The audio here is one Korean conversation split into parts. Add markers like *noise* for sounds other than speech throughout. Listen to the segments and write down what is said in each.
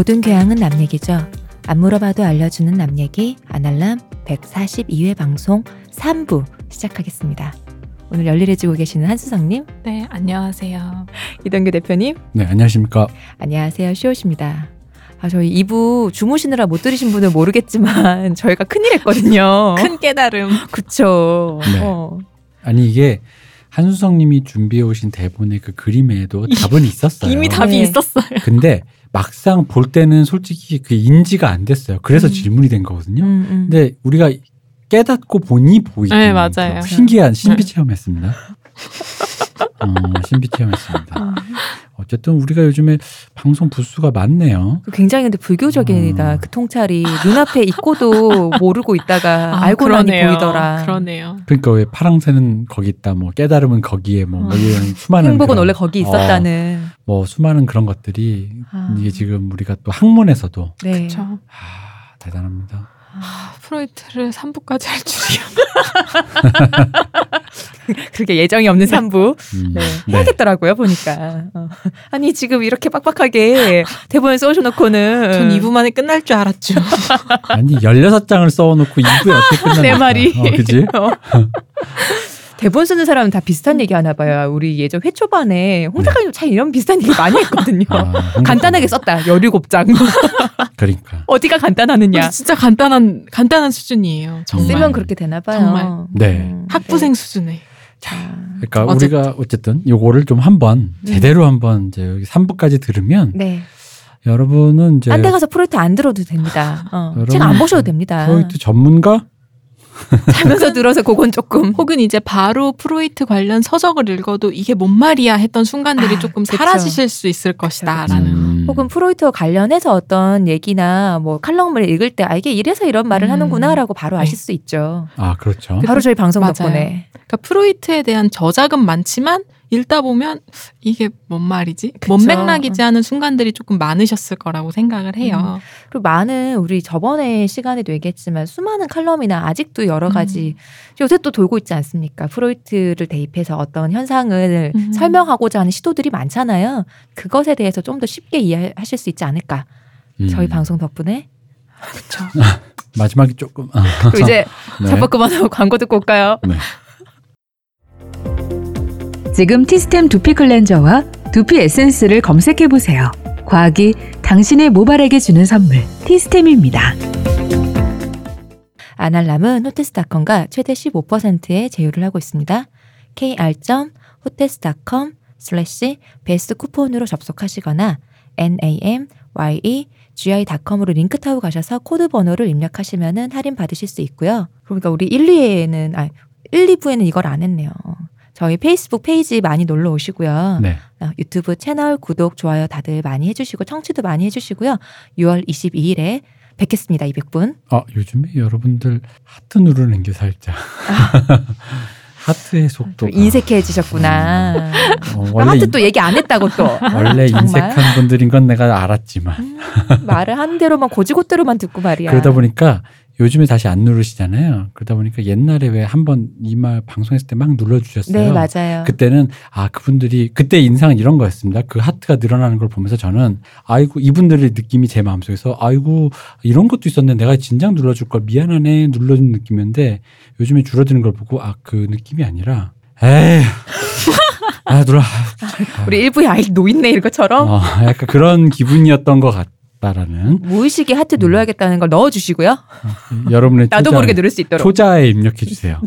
모든 교양은 남 얘기죠. 안 물어봐도 알려주는 남 얘기 아날람 142회 방송 3부 시작하겠습니다. 오늘 열일해주고 계시는 한수성님, 네, 안녕하세요. 이동규 대표님, 네, 안녕하십니까. 안녕하세요. 시옷입니다. 아, 저희 2부 주무시느라 못 들으신 분은 모르겠지만 *laughs* 저희가 큰일 했거든요. 큰 깨달음. 그쵸. 네. 어. 아니 이게 한수성 님이 준비해 오신 대본의 그 그림에도 *laughs* 답은 있었어요. 이미 답이 네. 있었어요. 근데 막상 볼 때는 솔직히 그 인지가 안 됐어요. 그래서 음. 질문이 된 거거든요. 음, 음. 근데 우리가 깨닫고 보니 보이죠. 네, 맞아요. 신기한 신비 체험했습니다. 어, 신비 체험했습니다. 어. 어쨌든 우리가 요즘에 방송 부수가 많네요. 굉장히 근데 불교적이다. 음. 그 통찰이 눈앞에 있고도 모르고 있다가 아, 알고 나니. 보이더라. 그러네요. 그러니까 왜 파랑새는 거기 있다, 뭐 깨달음은 거기에 뭐, 뭐 이런 수많은 행복은 그런, 원래 거기 있었다는. 어, 뭐 수많은 그런 것들이 아. 이게 지금 우리가 또 학문에서도 네. 저 아, 대단합니다. 프로이트를 3부까지 할 줄이야. *laughs* 그렇게 예정이 없는 3부. 음, 네. 네. 해야겠더라고요, 보니까. 어. 아니, 지금 이렇게 빡빡하게 대본을 써주놓고는. 전 2부 만에 끝날 줄 알았죠. 아니 16장을 써놓고 2부에 어떻게 끝나? 내 말이. 어, 그지? *laughs* 어. 대본 쓰는 사람은 다 비슷한 얘기 하나 봐요. 우리 예전 회 초반에 홍 작가님 참 이런 비슷한 얘기 많이 했거든요. 아, 간단하게 썼다. 17장. *laughs* 그러니까. 어디가 간단하느냐. 진짜 간단한 간단한 수준이에요. 정말. 쓰면 그렇게 되나 봐요. 정말. 네. 음, 학부생 수준에. 자, 그러니까 어쨌든. 우리가 어쨌든 요거를 좀 한번 음. 제대로 한번 이제 여기 3부까지 들으면 네. 여러분은 이제 딴 데 가서 프로이트 안 들어도 됩니다. 어. 여러분, 책안 보셔도 됩니다. 프로이트 전문가? *laughs* 자면서 들어서 그건 조금. 혹은 이제 바로 프로이트 관련 서적을 읽어도 이게 뭔 말이야 했던 순간들이 아, 조금 그쵸. 사라지실 수 있을 것이다라는. 음. 혹은 프로이트와 관련해서 어떤 얘기나 뭐 칼럼을 읽을 때 아, 이게 이래서 이런 말을 음. 하는구나라고 바로 네. 아실 수 있죠. 아 그렇죠. 바로 저희 방송 맞아요. 덕분에. 그러니까 프로이트에 대한 저작은 많지만 읽다 보면 이게 뭔 말이지? 그쵸. 뭔 맥락이지 하는 순간들이 조금 많으셨을 거라고 생각을 음. 해요. 그리고 많은 우리 저번에 시간에도 얘기했지만 수많은 칼럼이나 아직도 여러 음. 가지 요새 또 돌고 있지 않습니까? 프로이트를 대입해서 어떤 현상을 음. 설명하고자 하는 시도들이 많잖아요. 그것에 대해서 좀 더 쉽게 이해하실 수 있지 않을까? 음. 저희 방송 덕분에. 그렇죠. *laughs* 마지막에 조금 아, 그리고 이제 *laughs* 네. 잡아 그만하고 광고 듣고 올까요? 네. 지금 티스템 두피 클렌저와 두피 에센스를 검색해 보세요. 과학이 당신의 모발에게 주는 선물 티스템입니다. 아날람은 Hotels.com과 최대 15%의 제휴를 하고 있습니다. kr.hotels.com slash best coupon으로 접속하시거나 namyegi.com으로 링크 타고 가셔서 코드 번호를 입력하시면 할인 받으실 수 있고요. 그러니까 우리 1, 2회에는 아 1, 2부에는 이걸 안 했네요. 저희 페이스북 페이지 많이 놀러 오시고요. 네. 어, 유튜브 채널 구독, 좋아요 다들 많이 해주시고 청취도 많이 해주시고요. 6월 22일에 뵙겠습니다. 200분. 아 요즘에 여러분들 하트 누르는 게 살짝 *laughs* 하트의 속도가 인색해지셨구나. 어, 원래 원래 하트 인- 또 얘기 안 했다고 또. 원래 정말? 인색한 분들인 건 내가 알았지만 음, 말을 한 대로만 고지고대로만 듣고 말이야. 그러다 보니까 요즘에 다시 안 누르시잖아요. 그러다 보니까 옛날에 왜 한 번 이 말 방송했을 때 막 눌러주셨어요. 네 맞아요. 그때는 아 그분들이 그때 인상은 이런 거였습니다. 그 하트가 늘어나는 걸 보면서 저는 아이고 이분들의 느낌이 제 마음속에서 아이고 이런 것도 있었는데 내가 진작 눌러줄 걸 미안하네 눌러준 느낌이었는데 요즘에 줄어드는 걸 보고 아 그 느낌이 아니라 에이 아 눌러 아, 우리 일부에 아이 노인네 이런 것처럼 어, 약간 그런 기분이었던 것 같 다라는 무의식에 하트 눌러야겠다는 걸 넣어주시고요. 여러분의 나도 초자, 모르게 누를 수 있도록 초자에 입력해 주세요.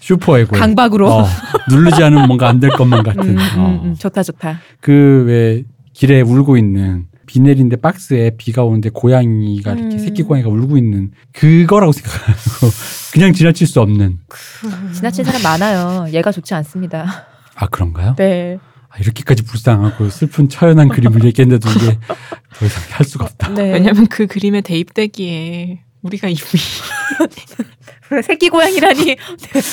슈퍼에고 강박으로. 어, 누르지 않으면 뭔가 안 될 것만 같은 음, 음, 어. 음, 좋다 좋다. 그 왜 길에 울고 있는 비 내린데 박스에 비가 오는데 고양이가 이렇게 음. 새끼 고양이가 울고 있는 그거라고 생각하고 *laughs* 그냥 지나칠 수 없는 지나친 사람 많아요. 얘가 좋지 않습니다. 아 그런가요? 네. 아, 이렇게까지 불쌍하고 슬픈 처연한 그림을 얘기했는데도 이게 *laughs* 더 이상 할 수가 없다. 네. 왜냐면 그 그림에 대입되기에 우리가 이미 *laughs* 새끼 고양이라니 네,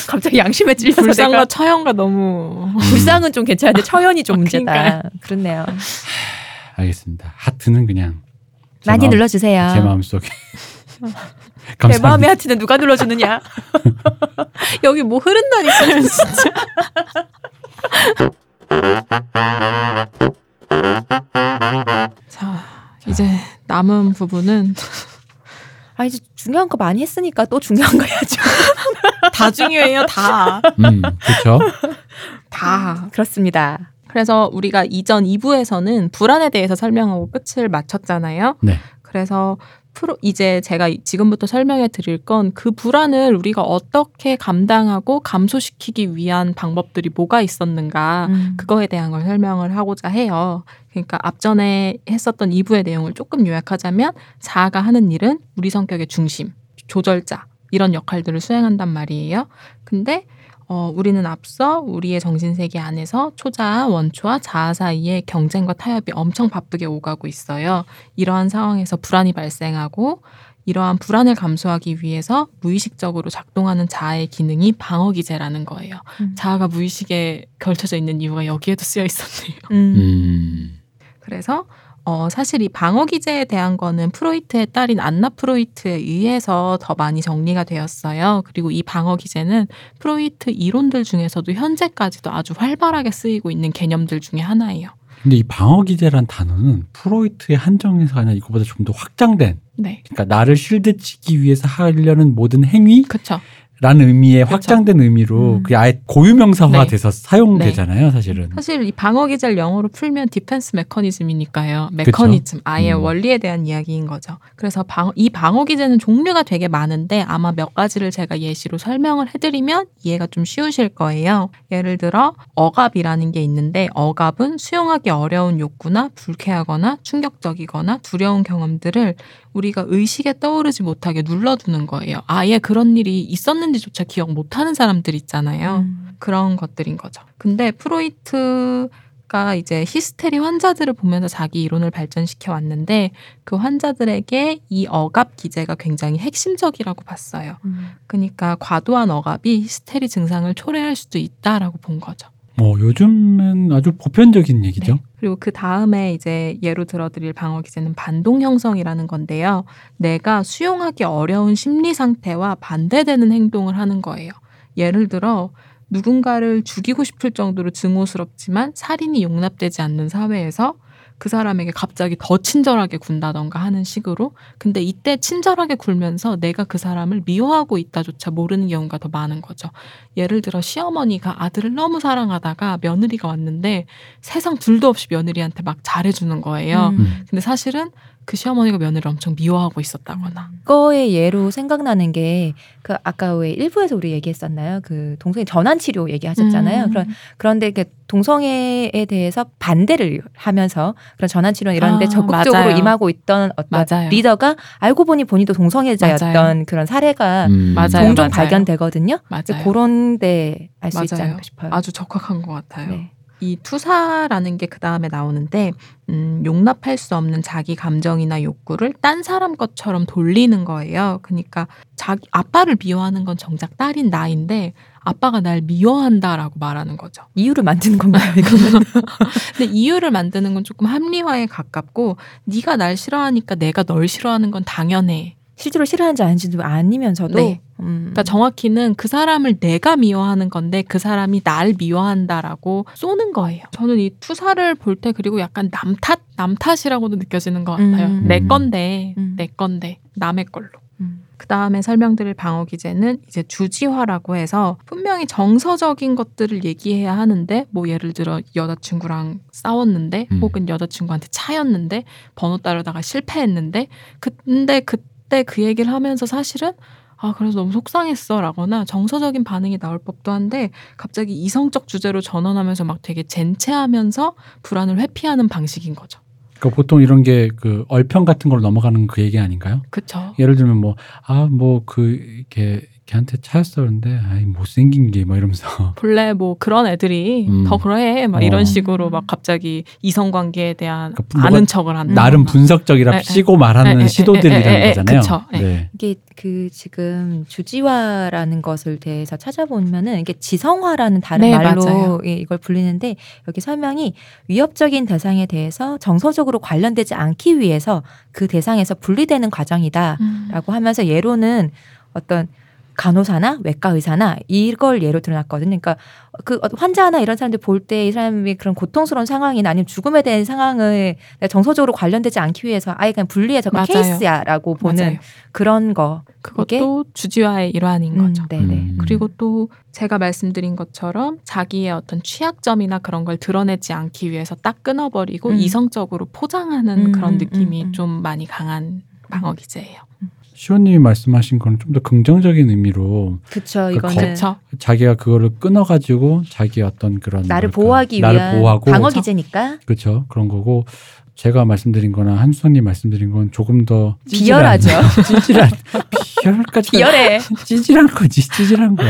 갑자기 양심에 찔려서 불쌍과 내가 처형과 너무 불쌍은 좀 괜찮은데 처연이 좀 아, 문제다. 그러니까요. 그렇네요. 알겠습니다. 하트는 그냥 제 많이 마음- 눌러주세요. 제 마음속에 *laughs* 내. 마음의 하트는 누가 눌러주느냐? 여기 뭐 흐른다니까요 진짜. 자 이제 남은 부분은 *laughs* 아 이제 중요한 거 많이 했으니까 또 중요한 거 해야죠. *laughs* 다 중요해요, 다. 음, 그렇죠. 다. 그렇습니다. 그래서 우리가 이전 2부에서는 불안에 대해서 설명하고 끝을 마쳤잖아요. 네. 그래서 프로 이제 제가 지금부터 설명해 드릴 건 그 불안을 우리가 어떻게 감당하고 감소시키기 위한 방법들이 뭐가 있었는가 음. 그거에 대한 걸 설명을 하고자 해요. 그러니까 앞전에 했었던 2부의 내용을 조금 요약하자면 자아가 하는 일은 우리 성격의 중심, 조절자 이런 역할들을 수행한단 말이에요. 근데 어, 우리는 앞서 우리의 정신세계 안에서 초자아, 원초와 자아 사이의 경쟁과 타협이 엄청 바쁘게 오가고 있어요. 이러한 상황에서 불안이 발생하고 이러한 불안을 감수하기 위해서 무의식적으로 작동하는 자아의 기능이 방어 기제라는 거예요. 음. 자아가 무의식에 걸쳐져 있는 이유가 여기에도 쓰여 있었네요. 음. 음. 그래서 어, 사실 이 방어 기제에 대한 거는 프로이트의 딸인 안나 프로이트에 의해서 더 많이 정리가 되었어요. 그리고 이 방어 기제는 프로이트 이론들 중에서도 현재까지도 아주 활발하게 쓰이고 있는 개념들 중에 하나예요. 근데 이 방어 기제란 단어는 프로이트의 한정에서 아니라 이거보다 좀 더 확장된 네. 그러니까 나를 shield치기 위해서 하려는 모든 행위 그쵸. 라는 의미의 그렇죠. 확장된 의미로 음. 그게 아예 고유명사화 네. 돼서 사용되잖아요, 사실은. 사실 이 방어 기제를 영어로 풀면 defense mechanism이니까요. 메커니즘, 아예 음. 원리에 대한 이야기인 거죠. 그래서 방어, 이 방어 기제는 종류가 되게 많은데 아마 몇 가지를 제가 예시로 설명을 해드리면 이해가 좀 쉬우실 거예요. 예를 들어 억압이라는 게 있는데 억압은 수용하기 어려운 욕구나 불쾌하거나 충격적이거나 두려운 경험들을 우리가 의식에 떠오르지 못하게 눌러두는 거예요. 아예 그런 일이 있었는지조차 기억 못하는 사람들 있잖아요. 음. 그런 것들인 거죠. 근데 프로이트가 이제 히스테리 환자들을 보면서 자기 이론을 발전시켜 왔는데 그 환자들에게 이 억압 기제가 굉장히 핵심적이라고 봤어요. 음. 그러니까 과도한 억압이 히스테리 증상을 초래할 수도 있다라고 본 거죠. 뭐 요즘은 아주 보편적인 얘기죠. 네. 그리고 그 다음에 이제 예로 들어드릴 방어 기제는 반동 형성이라는 건데요. 내가 수용하기 어려운 심리 상태와 반대되는 행동을 하는 거예요. 예를 들어 누군가를 죽이고 싶을 정도로 증오스럽지만 살인이 용납되지 않는 사회에서 그 사람에게 갑자기 더 친절하게 군다던가 하는 식으로 근데 이때 친절하게 굴면서 내가 그 사람을 미워하고 있다조차 모르는 경우가 더 많은 거죠. 예를 들어 시어머니가 아들을 너무 사랑하다가 며느리가 왔는데 세상 둘도 없이 며느리한테 막 잘해주는 거예요. 음. 음. 근데 사실은 그 시어머니가 며느리를 엄청 미워하고 있었다거나. 그거의 예로 생각나는 게 그 아까 왜 일부에서 우리 얘기했었나요? 그 동성애 전환 치료 얘기하셨잖아요. 음. 그런 그런데 그 동성애에 대해서 반대를 하면서 그런 전환 치료 이런데 아, 적극적으로 맞아요. 임하고 있던 어떤 맞아요. 리더가 알고 보니 본인도 동성애자였던 맞아요. 그런 사례가 음. 종종 맞아요. 발견되거든요. 맞아요. 그런 데알수 있지 맞아요. 않을까 싶어요. 아주 적확한 것 같아요. 네. 이 투사라는 게 그 다음에 나오는데 음, 용납할 수 없는 자기 감정이나 욕구를 딴 사람 것처럼 돌리는 거예요. 그러니까 자기 아빠를 미워하는 건 정작 딸인 나인데 아빠가 날 미워한다라고 말하는 거죠. 이유를 만드는 건가요, *laughs* 이거는? 근데 이유를 만드는 건 조금 합리화에 가깝고 네가 날 싫어하니까 내가 널 싫어하는 건 당연해. 실제로 싫어하는지 아닌지도 아니면서도 네. 음. 그러니까 정확히는 그 사람을 내가 미워하는 건데 그 사람이 날 미워한다라고 쏘는 거예요. 저는 이 투사를 볼 때 그리고 약간 남 탓, 남 탓이라고도 느껴지는 것 같아요. 음. 내 건데, 음. 내 건데, 남의 걸로. 음. 그 다음에 설명드릴 방어 기제는 이제 주지화라고 해서 분명히 정서적인 것들을 얘기해야 하는데 뭐 예를 들어 여자친구랑 싸웠는데 음. 혹은 여자친구한테 차였는데 번호 따르다가 실패했는데 근데 그 때 그 얘기를 하면서 사실은 아 그래서 너무 속상했어 라거나 정서적인 반응이 나올 법도 한데 갑자기 이성적 주제로 전환하면서 막 되게 젠체하면서 불안을 회피하는 방식인 거죠. 그러니까 보통 이런 게 그 얼평 같은 걸로 넘어가는 그 얘기 아닌가요? 그쵸? 예를 들면 뭐 아 뭐 그 이렇게 걔한테 차였었는데 아이 못생긴 게 막 이러면서 *laughs* 본래 뭐 그런 애들이 음. 더 그래 막 어. 이런 식으로 막 갑자기 이성 관계에 대한 그러니까 아는 척을 한다. 나름 분석적이라 에, 에. 씌고 말하는 시도들이라는 거잖아요. 그쵸. 네. 이게 그 지금 주지화라는 것을 대해서 찾아보면은 이게 지성화라는 다른 네, 말로 맞아요. 이- 이걸 불리는데 여기 설명이 위협적인 대상에 대해서 정서적으로 관련되지 않기 위해서 그 대상에서 분리되는 과정이다라고 음. 하면서 예로는 어떤 간호사나 외과 의사나 이걸 예로 들어놨거든요. 그러니까 그 환자나 이런 사람들 볼 때 이 사람이 그런 고통스러운 상황이나 아니면 죽음에 대한 상황을 정서적으로 관련되지 않기 위해서 아예 그냥 분리해서 그 맞아요. 케이스야라고 보는 맞아요. 그런 거. 그것도 주지화의 일환인 음, 거죠. 네네. 음. 그리고 또 제가 말씀드린 것처럼 자기의 어떤 취약점이나 그런 걸 드러내지 않기 위해서 딱 끊어버리고 음. 이성적으로 포장하는 음, 그런 음, 느낌이 음, 음. 좀 많이 강한 방어 기제예요. 시원님이 말씀하신 거는 좀 더 긍정적인 의미로 그쵸. 그 이거는 그렇죠. 자기가 그거를 끊어가지고 자기 어떤 그런 나를 뭐랄까, 보호하기 나를 위한 보호하고 방어 기제니까 그렇죠 그런 거고 제가 말씀드린-거나 한수선님 말씀드린 건 조금 더 비열하죠. 찌질한 *laughs* 비열까지 비열해. *laughs* 찌질한 거지 찌질한 거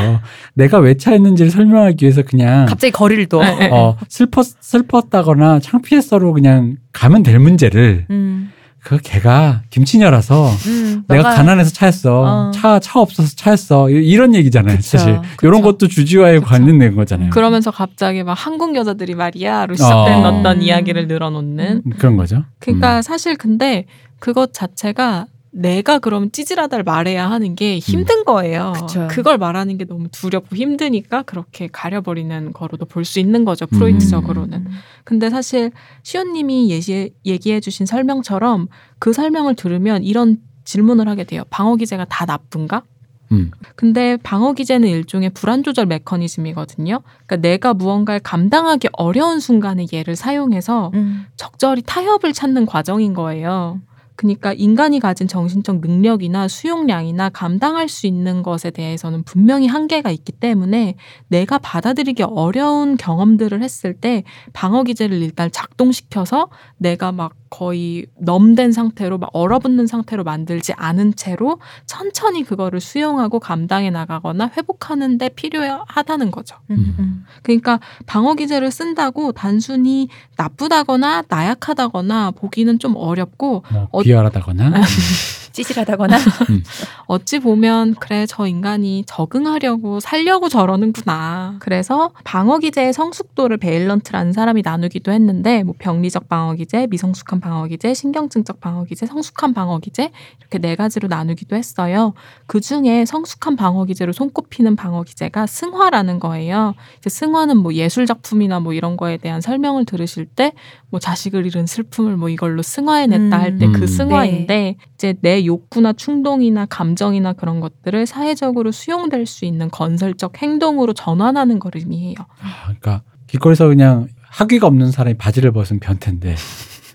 내가 왜 차였는지를 설명하기 위해서 그냥 갑자기 거리를 둬. 어 슬퍼 슬펐다거나 창피했어로 그냥 가면 될 문제를 음, 그 걔가 김치녀라서 음, 내가 너가- 가난해서 차였어 어. 차차 없어서 차였어 이- 이런 얘기잖아요 그쵸, 사실 그쵸. 이런 것도 주지와에 그쵸. 관련된 거잖아요 그러면서 갑자기 막 한국 여자들이 말이야로 시작된 어. 어떤 이야기를 늘어놓는. 음, 그런 거죠 그러니까 음. 사실 근데 그것 자체가 내가 그럼 찌질하다를 말해야 하는 게 힘든 거예요. 그쵸. 그걸 말하는 게 너무 두렵고 힘드니까 그렇게 가려버리는 거로도 볼 수 있는 거죠. 프로이트적으로는. 음. 근데 사실 시온님이 예시, 얘기해주신 설명처럼 그 설명을 들으면 이런 질문을 하게 돼요. 방어 기제가 다 나쁜가? 음. 근데 방어 기제는 일종의 불안 조절 메커니즘이거든요. 그러니까 내가 무언가를 감당하기 어려운 순간에 얘를 사용해서 음. 적절히 타협을 찾는 과정인 거예요. 그러니까 인간이 가진 정신적 능력이나 수용량이나 감당할 수 있는 것에 대해서는 분명히 한계가 있기 때문에 내가 받아들이기 어려운 경험들을 했을 때 방어 기제를 일단 작동시켜서 내가 막 거의 넘된 상태로 막 얼어붙는 상태로 만들지 않은 채로 천천히 그거를 수용하고 감당해 나가거나 회복하는 데 필요하다는 거죠. 음, 음. 그러니까 방어 기제를 쓴다고 단순히 나쁘다거나 나약하다거나 보기는 좀 어렵고 뭐 어- 비열하다거나 *laughs* 찌질하다거나 *laughs* 어찌 보면 그래 저 인간이 적응하려고 살려고 저러는구나. 그래서 방어 기제의 성숙도를 베일런트라는 사람이 나누기도 했는데 뭐 병리적 방어 기제, 미성숙한 방어 기제, 신경증적 방어 기제, 성숙한 방어 기제 이렇게 네 가지로 나누기도 했어요. 그 중에 성숙한 방어 기제로 손꼽히는 방어 기제가 승화라는 거예요. 이제 승화는 뭐 예술 작품이나 뭐 이런 거에 대한 설명을 들으실 때 뭐 자식을 잃은 슬픔을 뭐 이걸로 승화해냈다 할때그 음. 승화인데 이제 내 욕구나 충동이나 감정이나 그런 것들을 사회적으로 수용될 수 있는 건설적 행동으로 전환하는 걸 의미해요. 아, 그러니까 길거리에서 그냥 학위가 없는 사람이 바지를 벗으면 변태인데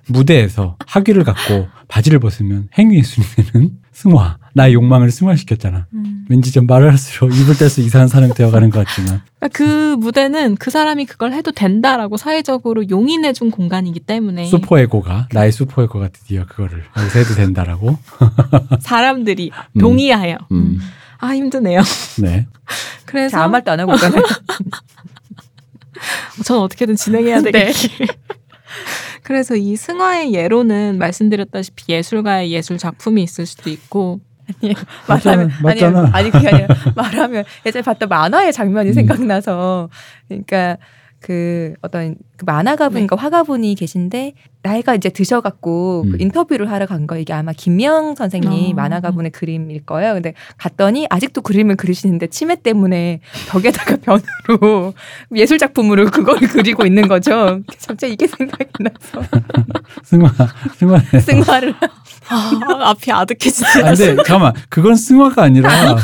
무대에서 학위를 갖고 바지를 벗으면 행위 예술이 되는 승화 나의 욕망을 승화시켰잖아 음. 왠지 좀 말을 할수록 입을 뗄수 이상한 사람이 되어가는 것 같지만 그러니까 그 무대는 그 사람이 그걸 해도 된다라고 사회적으로 용인해준 공간이기 때문에 슈퍼에고가 나의 슈퍼에고가 드디어 그거를 여기서 해도 된다라고 *laughs* 사람들이 음. 동의하여 음, 아 힘드네요. 네 *laughs* 그래서 자, 아무 말도 안 하고 있잖아요. 저는 *laughs* 어떻게든 진행해야 네. 되겠지. 그래서 이 승화의 예로는 말씀드렸다시피 예술가의 예술 작품이 있을 수도 있고. *laughs* 말하면 맞잖아. 아니, 아니 그게 아니라 *laughs* 말하면 예전에 봤던 만화의 장면이 음. 생각나서. 그러니까 그 어떤 그 만화가분인가 화가분이 계신데 나이가 이제 드셔갖고 그 음. 인터뷰를 하러 간거 이게 아마 김명 선생님 어. 만화가분의 그림일 거예요. 근데 갔더니 아직도 그림을 그리시는데 치매 때문에 벽에다가 *laughs* 변으로 예술 작품으로 그걸 *laughs* 그리고 있는 거죠. 갑자기 이게 생각이 나서 *laughs* 승화 승화 승화를 아, 앞이 아득해지네. 아, 근데 잠깐만 그건 승화가 아니라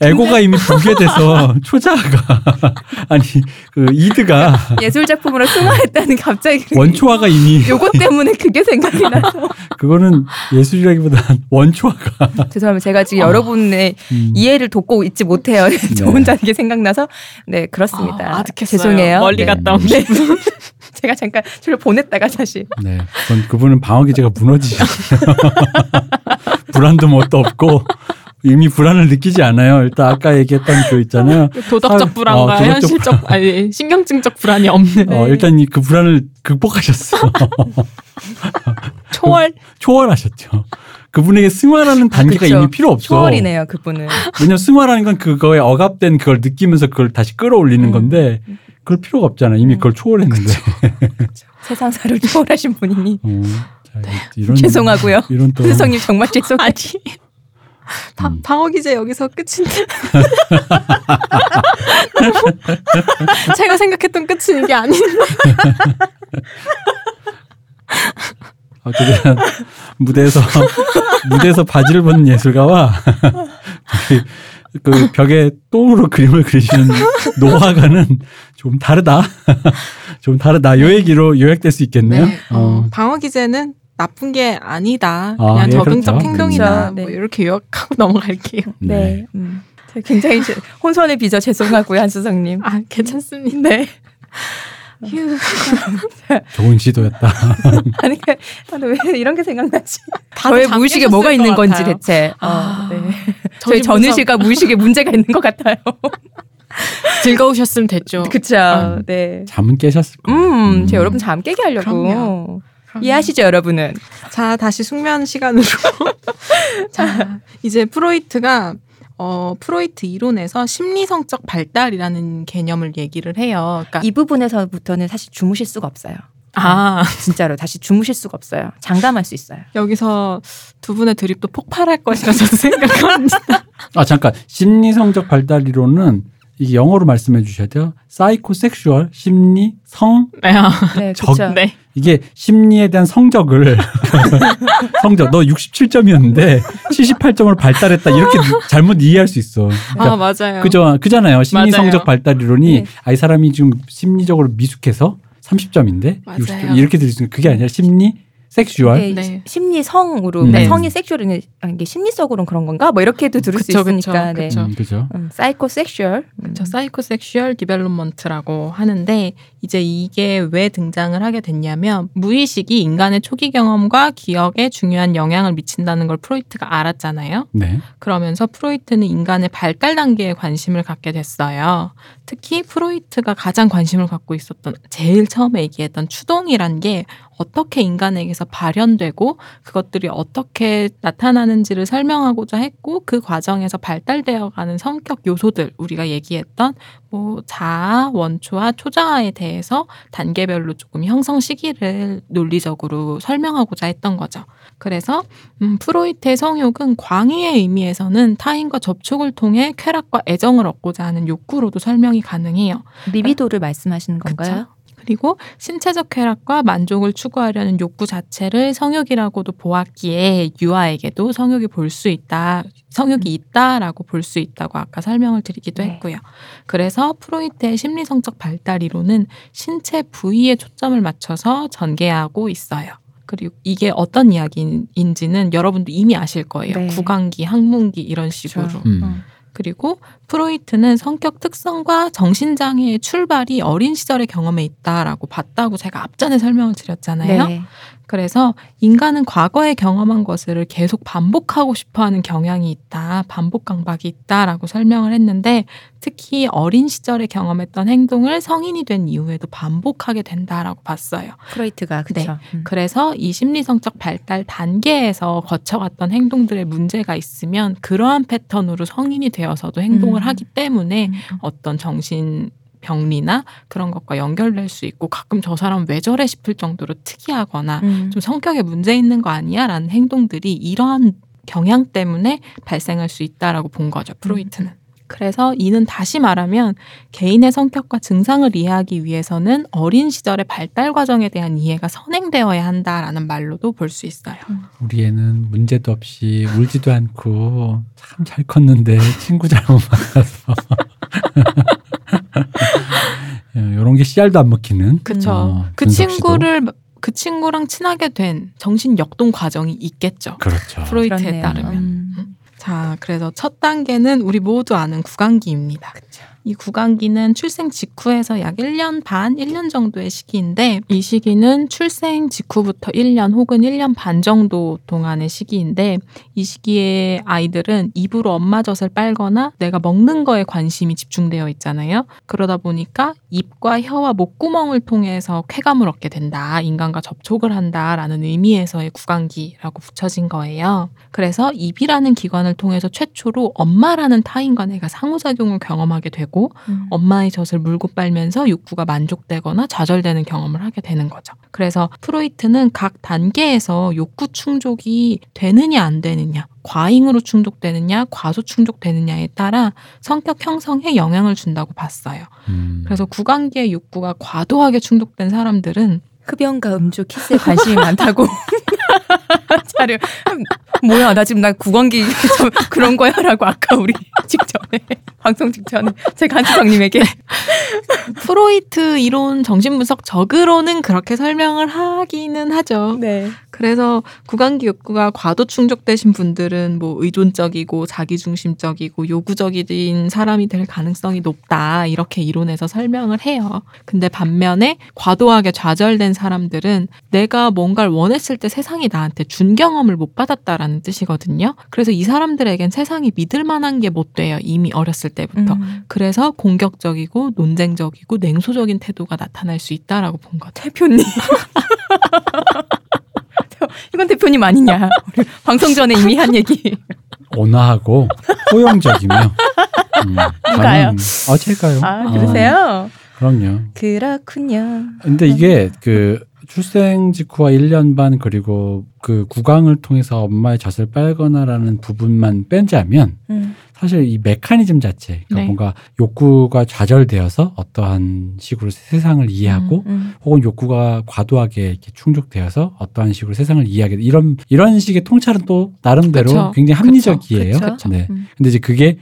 에고가 이미 붕괴돼서 초자가 아니 그 이드가 예술 작품으로 승화했다는 갑자기 원초화가 이미 요거 때 문에 그게 생각이 나서 *laughs* 그거는 예술이라기보다 원초화가 죄송합니다. 제가 지금 여러분의 음. 이해를 돕고 있지 못해요. *laughs* 저 네. 혼자 이게 생각나서 네 그렇습니다. 아, 아득했어요. 죄송해요. 멀리 네. 갔다 온 네. *laughs* 제가 잠깐 저를 보냈다가 다시 네, 그건 그분은 방어 기제가 무너지셨어요. 불안도 뭣도 없고 이미 불안을 느끼지 않아요. 일단 아까 얘기했던 그 있잖아요. *laughs* 도덕적 사- 불안과 어, 도덕적 현실적 아니 신경증적 불안이 없는 어, 일단 이그 불안을 극복하셨어. *laughs* 초월 초월하셨죠. 그분에게 승화라는 단계가 그쵸. 이미 필요 없어. 초월이네요. 그분은 왜냐면 승화라는 건 그거에 억압된 그걸 느끼면서 그걸 다시 끌어올리는 음. 건데 그럴 필요가 없잖아. 이미 음. 그걸 초월했는데. 세상사를 *laughs* 초월하신 분이니 어, 자, 이런 죄송하고요. 이런 또 수성님 정말 죄송해요. 바, 음. 방어 기제 여기서 끝인데. *laughs* 제가 생각했던 끝은 이게 아닌데. *laughs* 어쨌든 무대에서 무대에서 바지를 벗는 예술가와 그 벽에 똥으로 그림을 그리시는 노화가는 좀 다르다. *laughs* 좀 다르다. 요 얘기로 요약될 수 있겠네요. 네. 어, 방어 기제는 나쁜 게 아니다. 아, 그냥 예, 저등적 그렇죠. 행동이다. 그렇죠. 뭐 네. 이렇게 요약하고 *laughs* 넘어갈게요. 네. 음. 제가 굉장히 제- 혼선을 빚어 죄송하고요, 한수성님. 아, 괜찮습니다. 네. 휴. *laughs* 좋은 시도였다. *laughs* 아니, 그, 아, 왜 이런 게 생각나지? 저의 잠 무의식에 뭐가 것 있는 건지 같아요. 대체. 어, 아, 네. 저희 전의실과 무의식에 문제가 있는 것 같아요. 즐거우셨으면 됐죠. 그쵸. 아, 네. 잠은 깨셨을 거예요. 음, 제 여러분 잠 깨게 하려고. 그럼요. 이해하시죠, 여러분은? 자, 다시 숙면 시간으로. *laughs* 자, 이제 프로이트가 어, 프로이트 이론에서 심리성적 발달이라는 개념을 얘기를 해요. 그러니까 이 부분에서부터는 사실 주무실 수가 없어요. 아, 진짜로 다시 주무실 수가 없어요. 장담할 수 있어요. 여기서 두 분의 드립도 폭발할 것이라 저도 *laughs* 생각합니다. 아 잠깐 심리성적 발달 이론은 이게 영어로 말씀해 주셔야 돼요. 사이코섹슈얼 심리 성 네. 네, 적- 그렇죠. 네. 이게 심리에 대한 성적을 *laughs* 성적 너 67점이었는데 78점을 발달했다 이렇게 잘못 이해할 수 있어. 그러니까 아, 맞아요. 그죠 그잖아요. 심리 맞아요. 성적 발달 이론이 네. 아이 사람이 지금 심리적으로 미숙해서 30점인데 맞아요. 60점 이렇게 있는 그게 아니라 심리 sexual 네, 네. 심리성으로 음. 그러니까 네. 성이 sexual은 아, 이게 심리적으로는 그런 건가? 뭐 이렇게도 들을 수 그쵸, 그쵸, 있으니까. 네. 그쵸. 음, 그죠. 음, 사이코 섹슈얼. 음. 저 psychosexual development라고 하는데 이제 이게 왜 등장을 하게 됐냐면 무의식이 인간의 초기 경험과 기억에 중요한 영향을 미친다는 걸 프로이트가 알았잖아요. 네. 그러면서 프로이트는 인간의 발달 단계에 관심을 갖게 됐어요. 특히 프로이트가 가장 관심을 갖고 있었던 제일 처음에 얘기했던 추동이란 게 어떻게 인간에게서 발현되고 그것들이 어떻게 나타나는지를 설명하고자 했고 그 과정에서 발달되어 가는 성격 요소들 우리가 얘기했던 뭐 자아, 원초와 초자아에 대해서 단계별로 조금 형성 시기를 논리적으로 설명하고자 했던 거죠. 그래서 음, 프로이트의 성욕은 광의의 의미에서는 타인과 접촉을 통해 쾌락과 애정을 얻고자 하는 욕구로도 설명이 가능해요. 리비도를 말씀하시는 건가요? 그쵸? 그리고 신체적 쾌락과 만족을 추구하려는 욕구 자체를 성욕이라고도 보았기에 유아에게도 성욕이 볼 수 있다, 성욕이 있다라고 볼 수 있다고 아까 설명을 드리기도 네. 했고요. 그래서 프로이트의 심리성적 발달 이론은 신체 부위에 초점을 맞춰서 전개하고 있어요. 그리고 이게 어떤 이야기인지는 여러분도 이미 아실 거예요. 네. 구강기, 항문기 이런 식으로. 그쵸. 음. 어. 그리고 프로이트는 성격 특성과 정신장애의 출발이 어린 시절의 경험에 있다라고 봤다고 제가 앞전에 설명을 드렸잖아요. 네. 그래서 인간은 과거에 경험한 것을 계속 반복하고 싶어 하는 경향이 있다. 반복 강박이 있다라고 설명을 했는데 특히 어린 시절에 경험했던 행동을 성인이 된 이후에도 반복하게 된다라고 봤어요. 프로이트가 그렇죠. 그래서 이 심리성적 발달 단계에서 거쳐갔던 행동들의 문제가 있으면 그러한 패턴으로 성인이 되어서도 행동을 음. 하기 때문에 음. 어떤 정신 병리나 그런 것과 연결될 수 있고 가끔 저 사람 왜 저래 싶을 정도로 특이하거나 음. 좀 성격에 문제 있는 거 아니야? 라는 행동들이 이러한 경향 때문에 발생할 수 있다라고 본 거죠. 프로이트는. 그래서 이는 다시 말하면 개인의 성격과 증상을 이해하기 위해서는 어린 시절의 발달 과정에 대한 이해가 선행되어야 한다라는 말로도 볼 수 있어요. 우리 애는 문제도 없이 울지도 않고 참 잘 컸는데 친구 잘못 만나서 *laughs* 이런 게 씨알도 안 먹히는 그쵸. 어, 그. 친구를 그 친구랑 친하게 된 정신 역동 과정이 있겠죠. 그렇죠. 프로이트에 그렇네요. 따르면. 음. 자, 그래서 첫 단계는 우리 모두 아는 구강기입니다. 이 구강기는 출생 직후에서 약 1년 반, 1년 정도의 시기인데 이 시기는 출생 직후부터 1년 혹은 1년 반 정도 동안의 시기인데 이 시기에 아이들은 입으로 엄마 젖을 빨거나 내가 먹는 거에 관심이 집중되어 있잖아요. 그러다 보니까 입과 혀와 목구멍을 통해서 쾌감을 얻게 된다. 인간과 접촉을 한다라는 의미에서의 구강기라고 붙여진 거예요. 그래서 입이라는 기관을 통해서 최초로 엄마라는 타인과 내가 상호작용을 경험하게 되고 하고 음. 엄마의 젖을 물고 빨면서 욕구가 만족되거나 좌절되는 경험을 하게 되는 거죠. 그래서 프로이트는 각 단계에서 욕구 충족이 되느냐 안 되느냐, 과잉으로 충족되느냐, 과소 충족되느냐에 따라 성격 형성에 영향을 준다고 봤어요. 음. 그래서 구강기의 욕구가 과도하게 충족된 사람들은 흡연과 음주, 키스에 관심이 많다고. *laughs* 자료. 뭐야, 나 지금 나 구강기 좀 그런 거야 라고 아까 우리 *laughs* 직전에 방송 직전에 제 간지장님에게 프로이트 이론 정신분석 적으로는 그렇게 설명을 하기는 하죠. 네. 그래서 구강기 욕구가 과도 충족되신 분들은 뭐 의존적이고 자기중심적이고 요구적인 사람이 될 가능성이 높다. 이렇게 이론에서 설명을 해요. 근데 반면에 과도하게 좌절된 사람들은 내가 뭔가를 원했을 때 세상이 나한테 준 경험을 못 받았다라는 뜻이거든요. 그래서 이 사람들에겐 세상이 믿을 만한 게 못 돼요. 이미 어렸을 때부터. 음. 그래서 공격적이고 논쟁적이고 냉소적인 태도가 나타날 수 있다라고 본 거죠. 대표님. *laughs* 이건 대표님 아니냐. 우리 방송 전에 이미 한 얘기. 온화하고 포용적이며. 음, *laughs* 누가요? 저는- 어, 제가요. 아, 어, 그러세요? 그럼요. 그렇군요. 근데 이게 그 출생 직후와 1년 반 그리고 그 구강을 통해서 엄마의 젖을 빨거나라는 부분만 뺀자면 음. 사실 이 메커니즘 자체 그러니까 네. 뭔가 욕구가 좌절되어서 어떠한 식으로 세상을 이해하고 음. 혹은 욕구가 과도하게 이렇게 충족되어서 어떠한 식으로 세상을 이해하게 돼. 이런 이런 식의 통찰은 또 나름대로 그쵸. 굉장히 합리적이에요. 그쵸. 네. 음. 근데 이제 그게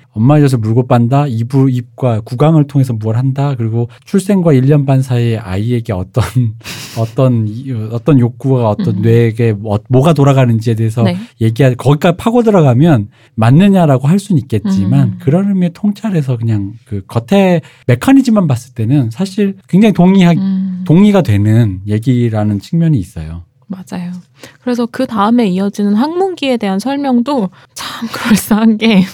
젖을 물고 빤다, 입을 입과 구강을 통해서 뭘 한다, 그리고 출생과 1년 반 사이에 아이에게 어떤 *laughs* 어떤 이- 어떤 욕구가 어떤 음. 뇌에게 뭐, 뭐가 돌아가는지에 대해서 네. 얘기할 거기까지 파고 들어가면 맞느냐라고 할 수는 있겠 지만 음. 그런 의미의 통찰에서 그냥 그 겉에 메커니즘만 봤을 때는 사실 굉장히 동의하 음, 동의가 되는 얘기라는 측면이 있어요. 맞아요. 그래서 그 다음에 이어지는 학문기에 대한 설명도 참 *laughs* 그럴싸한 게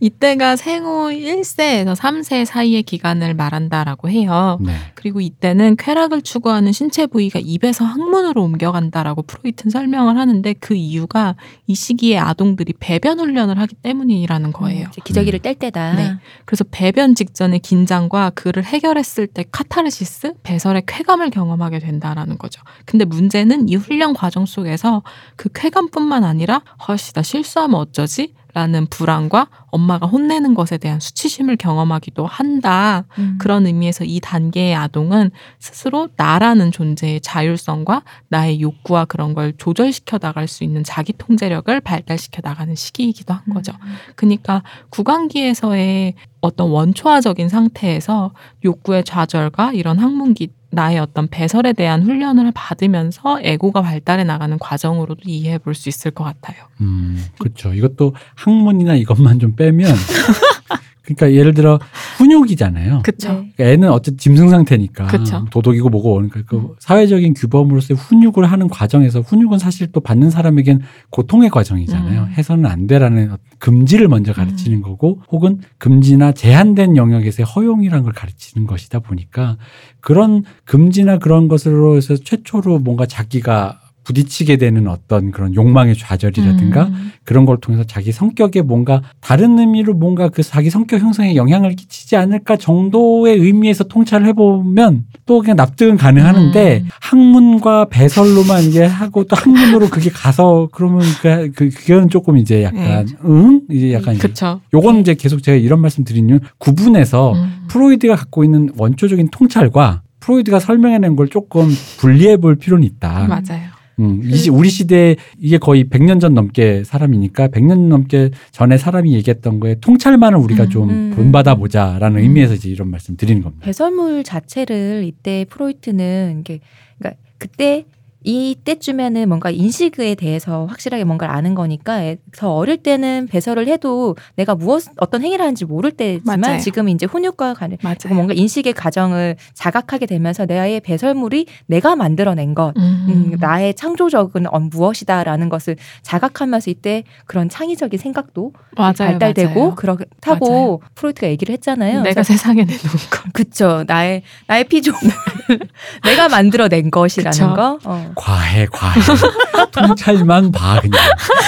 이때가 생후 1세에서 3세 사이의 기간을 말한다라고 해요. 네. 그리고 이때는 쾌락을 추구하는 신체 부위가 입에서 항문으로 옮겨간다라고 프로이트는 설명을 하는데 그 이유가 이 시기에 아동들이 배변 훈련을 하기 때문이라는 거예요. 이제 기저귀를 뗄 때다. 네. 그래서 배변 직전의 긴장과 그를 해결했을 때 카타르시스, 배설의 쾌감을 경험하게 된다라는 거죠. 근데 문제는 이 훈련 과정 속에서 그 쾌감뿐만 아니라 허씨 나 실수하면 어쩌지? 라는 불안과 엄마가 혼내는 것에 대한 수치심을 경험하기도 한다. 음. 그런 의미에서 이 단계의 아동은 스스로 나라는 존재의 자율성과 나의 욕구와 그런 걸 조절시켜 나갈 수 있는 자기 통제력을 발달시켜 나가는 시기이기도 한 거죠. 그러니까 구강기에서의 어떤 원초화적인 상태에서 욕구의 좌절과 이런 학문기 나의 어떤 배설에 대한 훈련을 받으면서 에고가 발달해 나가는 과정으로도 이해해 볼 수 있을 것 같아요. 음, 그렇죠. 이것도 학문이나 이것만 좀 빼면 *laughs* 그러니까 예를 들어 훈육이잖아요. 네. 그러니까 애는 어쨌든 짐승 상태니까 그쵸. 도덕이고 뭐고 그러니까 그 사회적인 규범으로서의 훈육을 하는 과정에서 훈육은 사실 또 받는 사람에겐 고통의 과정이잖아요. 음. 해서는 안 되라는 어떤 금지를 먼저 가르치는 거고 혹은 금지나 제한된 영역에서의 허용이라는 걸 가르치는 것이다 보니까 그런 금지나 그런 것으로 해서 최초로 뭔가 자기가 부딪히게 되는 어떤 그런 욕망의 좌절이라든가 음. 그런 걸 통해서 자기 성격에 뭔가 다른 의미로 뭔가 그 자기 성격 형성에 영향을 끼치지 않을까 정도의 의미에서 통찰을 해보면 또 그냥 납득은 가능하는데 음. 학문과 배설로만 이게 하고 또 학문으로 그게 가서 그러면 그, 그 그건 조금 이제 약간 응 이제 약간 이제 그쵸? 요거는 이제 계속 제가 이런 말씀 드리는 이유는 구분해서 음. 프로이드가 갖고 있는 원초적인 통찰과 프로이드가 설명해낸 걸 조금 분리해 볼 필요는 있다. 맞아요. 음, 이 시- 우리 시대에 이게 거의 100년 전 넘게 사람이니까 100년 넘게 전에 사람이 얘기했던 거에 통찰만을 우리가 음, 좀 음. 본받아 보자라는 음. 의미에서 이제 이런 말씀 드리는 겁니다. 배설물 자체를 이때 프로이트는 이게 그러니까 그때 이때쯤에는 뭔가 인식에 대해서 확실하게 뭔가를 아는 거니까 애- 더 어릴 때는 배설을 해도 내가 무엇 어떤 행위를 하는지 모를 때지만 맞아요. 지금 이제 훈육과 관련. 뭔가 인식의 과정을 자각하게 되면서 나의 배설물이 내가 만들어낸 것 음. 음, 나의 창조적은 어, 무엇이다라는 것을 자각하면서 이때 그런 창의적인 생각도 맞아요. 발달되고 맞아요. 그렇다고. 프로이트가 얘기를 했잖아요. 내가 그래서 세상에 내놓은 것. 그쵸. 나의, 나의 피조물. *laughs* 내가 만들어낸 것이라는 그쵸. 거. 어. 과해, 과해. *laughs* 통찰만 봐, 그냥.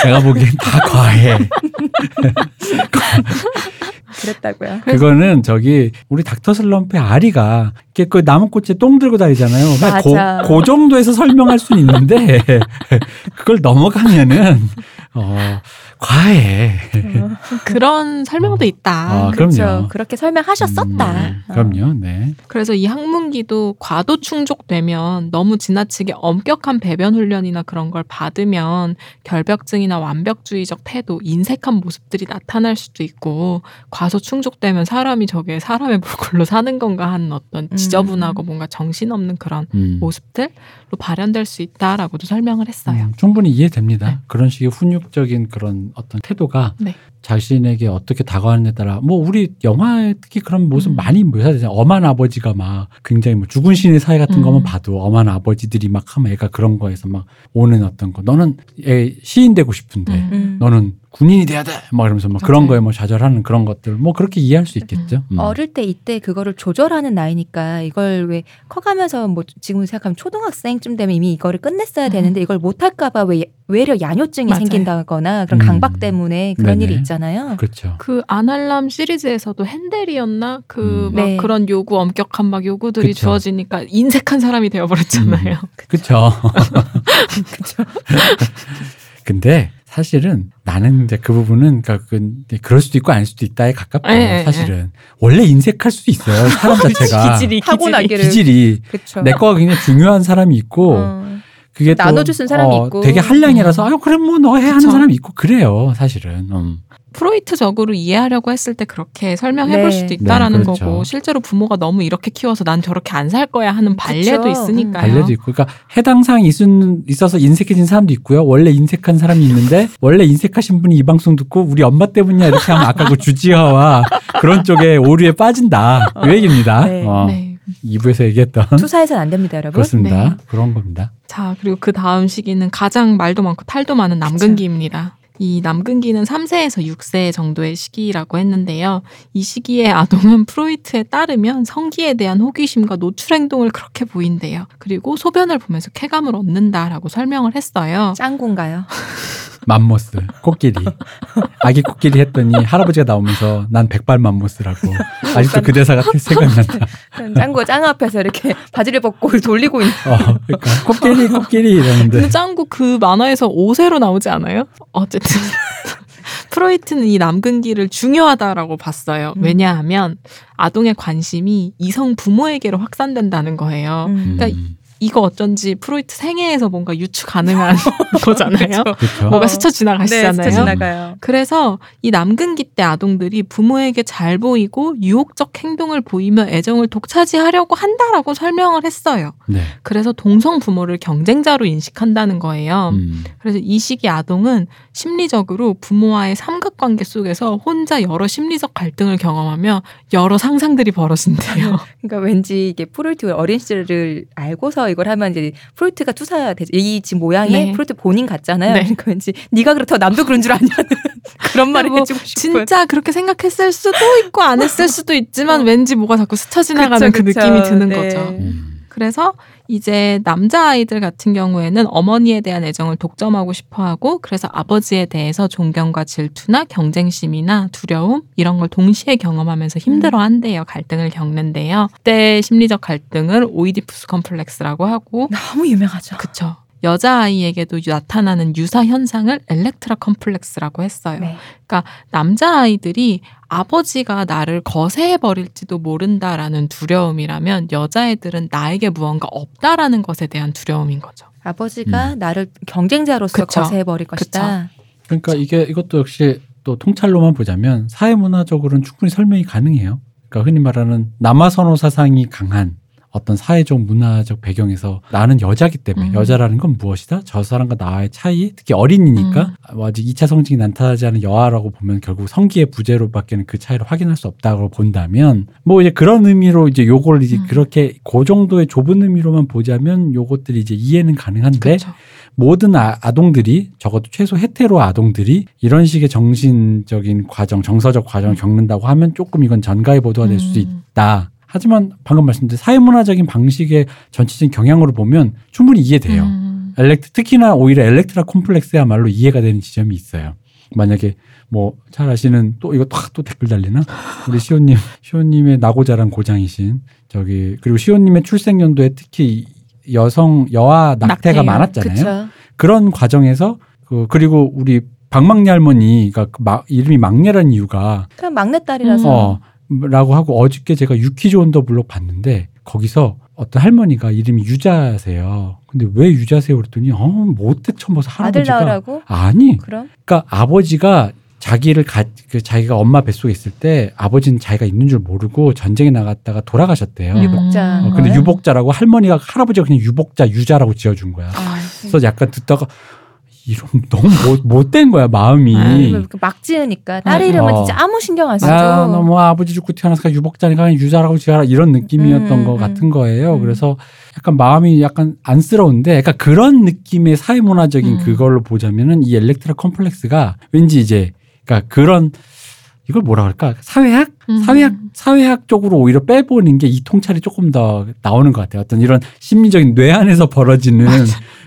내가 보기엔 다 과해. *laughs* 그랬다고요. 그거는 저기 우리 닥터 슬럼프의 아리가 이렇게 그 나무꽃에 똥 들고 다니잖아요. 그냥 맞아. 그, 그 정도에서 설명할 수는 있는데 *laughs* 그걸 넘어가면은 어 과해. 그런 설명도 있다. 아, 그렇죠. 그럼요. 그렇게 설명하셨었다. 음, 그럼요. 네. 그래서 이 항문기도 과도 충족되면 너무 지나치게 엄격한 배변 훈련이나 그런 걸 받으면 결벽증이나 완벽주의적 태도, 인색한 모습들이 나타날 수도 있고 과소 충족되면 사람이 저게 사람의 물골로 사는 건가 하는 어떤 지저분하고 뭔가 정신없는 그런 음. 모습들로 발현될 수 있다라고도 설명을 했어요. 음, 충분히 이해됩니다. 네. 그런 식의 훈육적인 그런 어떤 태도가 네. 자신에게 어떻게 다가가느냐에 따라 뭐 우리 영화에 특히 그런 모습 음. 많이 묘사되잖아요. 엄한 아버지가 막 굉장히 뭐 죽은 신의 사회 같은 음. 거만 봐도 엄한 아버지들이 막 하면 애가 그런 거에서 막 오는 어떤 거 너는 애 시인 되고 싶은데 음. 음. 너는 군인이 돼야 돼. 막 이러면서 막 그런 맞아요. 거에 뭐 좌절하는 그런 것들 뭐 그렇게 이해할 수 있겠죠. 음. 어릴 때 이때 그거를 조절하는 나이니까 이걸 왜 커가면서 뭐 지금 생각하면 초등학생쯤 되면 이미 이거를 끝냈어야 음. 되는데 이걸 못 할까봐 왜 외려 야뇨증이 맞아요. 생긴다거나 그런 음. 강박 때문에 그런 네네. 일이 있잖아요. 그렇죠. 그 아날람 시리즈에서도 핸델이었나 그 음. 막 네. 그런 요구 엄격한 막 요구들이 그쵸. 주어지니까 인색한 사람이 되어버렸잖아요. 그렇죠. 그렇죠. *laughs* *laughs* 근데 사실은 나는 이제 그 부분은 그러니까 그 그럴 수도 있고 아닐 수도 있다에 가깝다. 예, 예, 사실은 원래 인색할 수도 있어요. 사람 *laughs* 자체가 기질이 타고나기를 기질이 그렇죠. 내 거가 굉장히 중요한 사람이 있고 어. 그게 또, 나눠줄 수 있는 사람이 있고. 되게 한량이라서 음. 아유 그럼 뭐 너 해 하는. 사람이 있고 그래요. 사실은. 음. 프로이트적으로 이해하려고 했을 때 그렇게 설명해 볼 네. 수도 있다라는 네, 그렇죠. 거고 실제로 부모가 너무 이렇게 키워서 난 저렇게 안 살 거야 하는 반례도 그쵸. 있으니까요. 반례도 있고, 그러니까 해당 사항이 있어서 인색해진 사람도 있고요. 원래 인색한 사람이 있는데 원래 인색하신 분이 이 방송 듣고 우리 엄마 때문이야 이렇게 하면 아까 그 주지화와 그런 쪽에 오류에 빠진다. 그 얘기입니다. 네. 어, 네. 2부에서 얘기했던 투사해서는 안 됩니다, 여러분. 그렇습니다. 네. 그런 겁니다. 자, 그리고 그 다음 시기는 가장 말도 많고 탈도 많은 남근기입니다. 이 남근기는 3세에서 6세 정도의 시기라고 했는데요. 이 시기에 아동은 프로이트에 따르면 성기에 대한 호기심과 노출 행동을 그렇게 보인대요. 그리고 소변을 보면서 쾌감을 얻는다라고 설명을 했어요. 짱구인가요? *laughs* 맘모스 코끼리 아기 코끼리 했더니 할아버지가 나오면서 난 백발 맘모스라고 아직도 그 대사가 생각난다. 짱구가 짱아 앞에서 이렇게 바지를 벗고 *laughs* 돌리고 있는. 어, 그러니까 코끼리 코끼리 이러는데 근데 짱구 그 만화에서 5세로 나오지 않아요? 어쨌든 *laughs* 프로이트는 이 남근 기를 중요하다라고 봤어요. 음. 왜냐하면 아동의 관심이 이성 부모에게로 확산된다는 거예요. 음. 그러니까 이거 어쩐지 프로이트 생애에서 뭔가 유추 가능한 *laughs* *laughs* 거잖아요. 그렇죠. 뭐가 어. 스쳐 네, 지나가시잖아요. 스쳐 지나가요. 그래서 이 남근기 때 아동들이 부모에게 잘 보이고 유혹적 행동을 보이며 애정을 독차지하려고 한다라고 설명을 했어요. 네. 그래서 동성 부모를 경쟁자로 인식한다는 거예요. 음. 그래서 이 시기 아동은 심리적으로 부모와의 삼각관계 속에서 혼자 여러 심리적 갈등을 경험하며 여러 상상들이 벌어진대요. 그러니까 왠지 이게 프로이트 어린 시절을 알고서 이걸 하면 이제 프로이트가 투사가 되죠. 이 지금 모양이 네. 프로이트 본인 같잖아요. 네. 그러니까 왠지 네가 그렇다 남도 그런 줄 아냐는 *laughs* 그런 말을 뭐 해주고 싶은. 진짜 그렇게 생각했을 수도 있고 안 했을 수도 있지만 *laughs* 어. 왠지 뭐가 자꾸 스쳐 지나가는 그 그쵸, 느낌이 그쵸. 드는 네. 거죠. 음. 그래서 이제 남자 아이들 같은 경우에는 어머니에 대한 애정을 독점하고 싶어 하고 그래서 아버지에 대해서 존경과 질투나 경쟁심이나 두려움 이런 걸 동시에 경험하면서 힘들어 한대요. 갈등을 겪는데요. 그때 심리적 갈등을 오이디푸스 컴플렉스라고 하고 너무 유명하죠. 그쵸. 여자아이에게도 나타나는 유사 현상을 엘렉트라 컴플렉스라고 했어요. 네. 남자아이들이 아버지가 나를 거세해 버릴지도 모른다라는 두려움이라면 여자애들은 나에게 무언가 없다라는 것에 대한 두려움인 거죠. 아버지가 나를 경쟁자로서 음. 그쵸. 거세해 버릴 것이다. 그러니까 이게 이것도 역시 또 통찰로만 보자면 사회 문화적으로는 충분히 설명이 가능해요. 그러니까 흔히 말하는 남아선호 사상이 강한 어떤 사회적 문화적 배경에서 나는 여자기 때문에 음. 여자라는 건 무엇이다? 저 사람과 나의 차이, 특히 어린이니까 뭐 아직 2차 성징이 나타나지 않은 여아라고 보면 결국 성기의 부재로밖에는 그 차이를 확인할 수 없다고 본다면 뭐 이제 그런 의미로 이제 요걸 이제 음. 그렇게 그 정도의 좁은 의미로만 보자면 요것들이 이제 이해는 가능한데 그렇죠. 모든 아, 아동들이 적어도 최소 헤테로 아동들이 이런 식의 정신적인 과정, 정서적 과정을 겪는다고 하면 조금 이건 전가의 보도가 될 수도 음. 있다. 하지만 방금 말씀드린 사회문화적인 방식의 전체적인 경향으로 보면 충분히 이해돼요. 음. 엘렉트 특히나 오히려 엘렉트라 콤플렉스야말로 이해가 되는 지점이 있어요. 만약에 뭐 잘 아시는 또 이거 탁 또 댓글 달리나? 우리 시호님 시호님의 나고자란 고장이신 저기 그리고 시호님의 출생 연도에 특히 여성 여아 낙태가 낙태요. 많았잖아요. 그쵸. 그런 과정에서 그 그리고 우리 박막내 할머니가 그 마- 이름이 막내라는 이유가 그냥 막내 딸이라서. 어 라고 하고 어저께 제가 유퀴즈 온더 블록 봤는데 거기서 어떤 할머니가 이름이 유자세요. 근데 왜 유자세요 그랬더니 어 못돼 처음 봐서 아들 할아버지가 낳으라고? 아니 그럼? 그러니까 아버지가 자기를 가, 그 자기가 엄마 뱃속에 있을 때 아버지는 자기가 있는 줄 모르고 전쟁에 나갔다가 돌아가셨대요. 음. 유복자. 어, 근데 거예요? 유복자라고 할머니가 할아버지가 그냥 유복자 유자라고 지어준 거야. 아, 그래서 약간 듣다가 이름 *laughs* 너무 못, 못된 거야 마음이. 그막 지으니까 딸 이름은 어. 진짜 아무 신경 안 쓰죠. 야, 너뭐 아버지 죽고 태어나서 유복자니까 유자라고 지어라 이런 느낌이었던 음, 것 음. 같은 거예요. 음. 그래서 약간 마음이 약간 안쓰러운데 약간 그런 느낌의 사회문화적인 음. 그걸로 보자면은 이 엘렉트라 컴플렉스가 왠지 이제 그러니까 그런 이걸 뭐라 그럴까 사회학 음. 사회학 사회학 쪽으로 오히려 빼보는 게 이 통찰이 조금 더 나오는 것 같아요. 어떤 이런 심리적인 뇌 안에서 벌어지는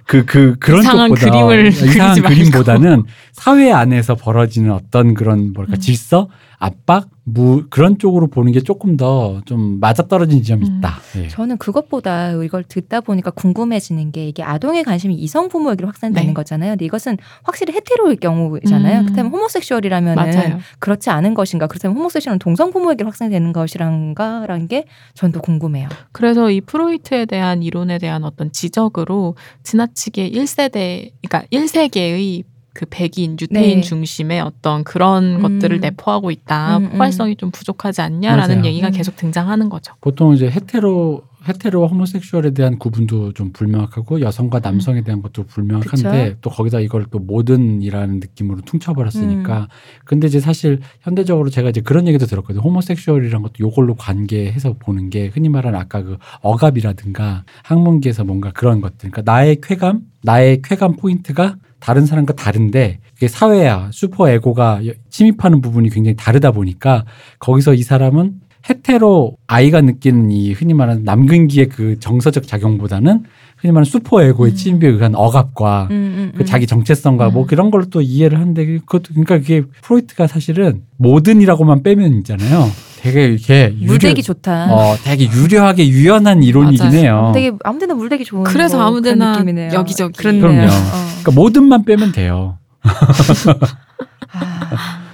그 그 그런 이상한 쪽보다 그림을 *laughs* 이상한. 그림보다는 사회 안에서 벌어지는 어떤 그런 뭐랄까 음. 질서, 압박, 무 그런 쪽으로 보는 게 조금 더 좀 맞아떨어진 지점이 음. 있다. 예. 저는 그것보다 이걸 듣다 보니까 궁금해지는 게 이게 아동의 관심이 이성 부모에게로 확산되는 네. 거잖아요. 근데 이것은 확실히 헤테로일 경우잖아요. 음. 그렇다면 호모섹슈얼이라면은 맞아요. 그렇지 않은 것인가? 그렇다면 호모섹슈얼은 동성 부모에게로 확산되는 것이란가라는 게전또 궁금해요. 그래서 이 프로이트에 대한 이론에 대한 어떤 지적으로 지나치게 1세대, 그러니까 1세계의 그 백인, 유태인 네. 중심의 어떤 그런 음. 것들을 내포하고 있다. 음, 음. 포괄성이 좀 부족하지 않냐라는 맞아요. 얘기가 음. 계속 등장하는 거죠. 보통 이제 hetero hetero와 homosexual에 대한 구분도 좀 불명확하고 여성과 남성에 대한 것도 불명확한데 그쵸. 또 거기다 이걸 또 모든이라는 느낌으로 퉁쳐버렸으니까 음. 근데 이제 사실 현대적으로 제가 이제 그런 얘기도 들었거든요 homosexual이란 것도 요걸로 관계해서 보는 게 흔히 말하는 아까 그 억압이라든가 학문계에서 뭔가 그런 것들 그러니까 나의 쾌감 나의 쾌감 포인트가 다른 사람과 다른데 그게 사회의 super ego가 침입하는 부분이 굉장히 다르다 보니까 거기서 이 사람은 헤테로 아이가 느끼는 이 흔히 말하는 남근기의 그 정서적 작용보다는 흔히 말하는 슈퍼 에고의 음. 침입에 의한 억압과 음, 음, 그 음. 자기 정체성과 뭐 음. 그런 걸로 또 이해를 하는데 그것도 그러니까 그게 프로이트가 사실은 모든이라고만 빼면 있잖아요. 되게 이렇게 유려, 물대기 좋다. 어 되게 유려하게 유연한 이론이긴 맞아요. 해요. 되게 아무데나 물대기 좋은 그래서 뭐 아무데나 느낌이네요. 여기저기. 그렇네요. 그럼요. 어. 그러니까 모든만 빼면 돼요. 아,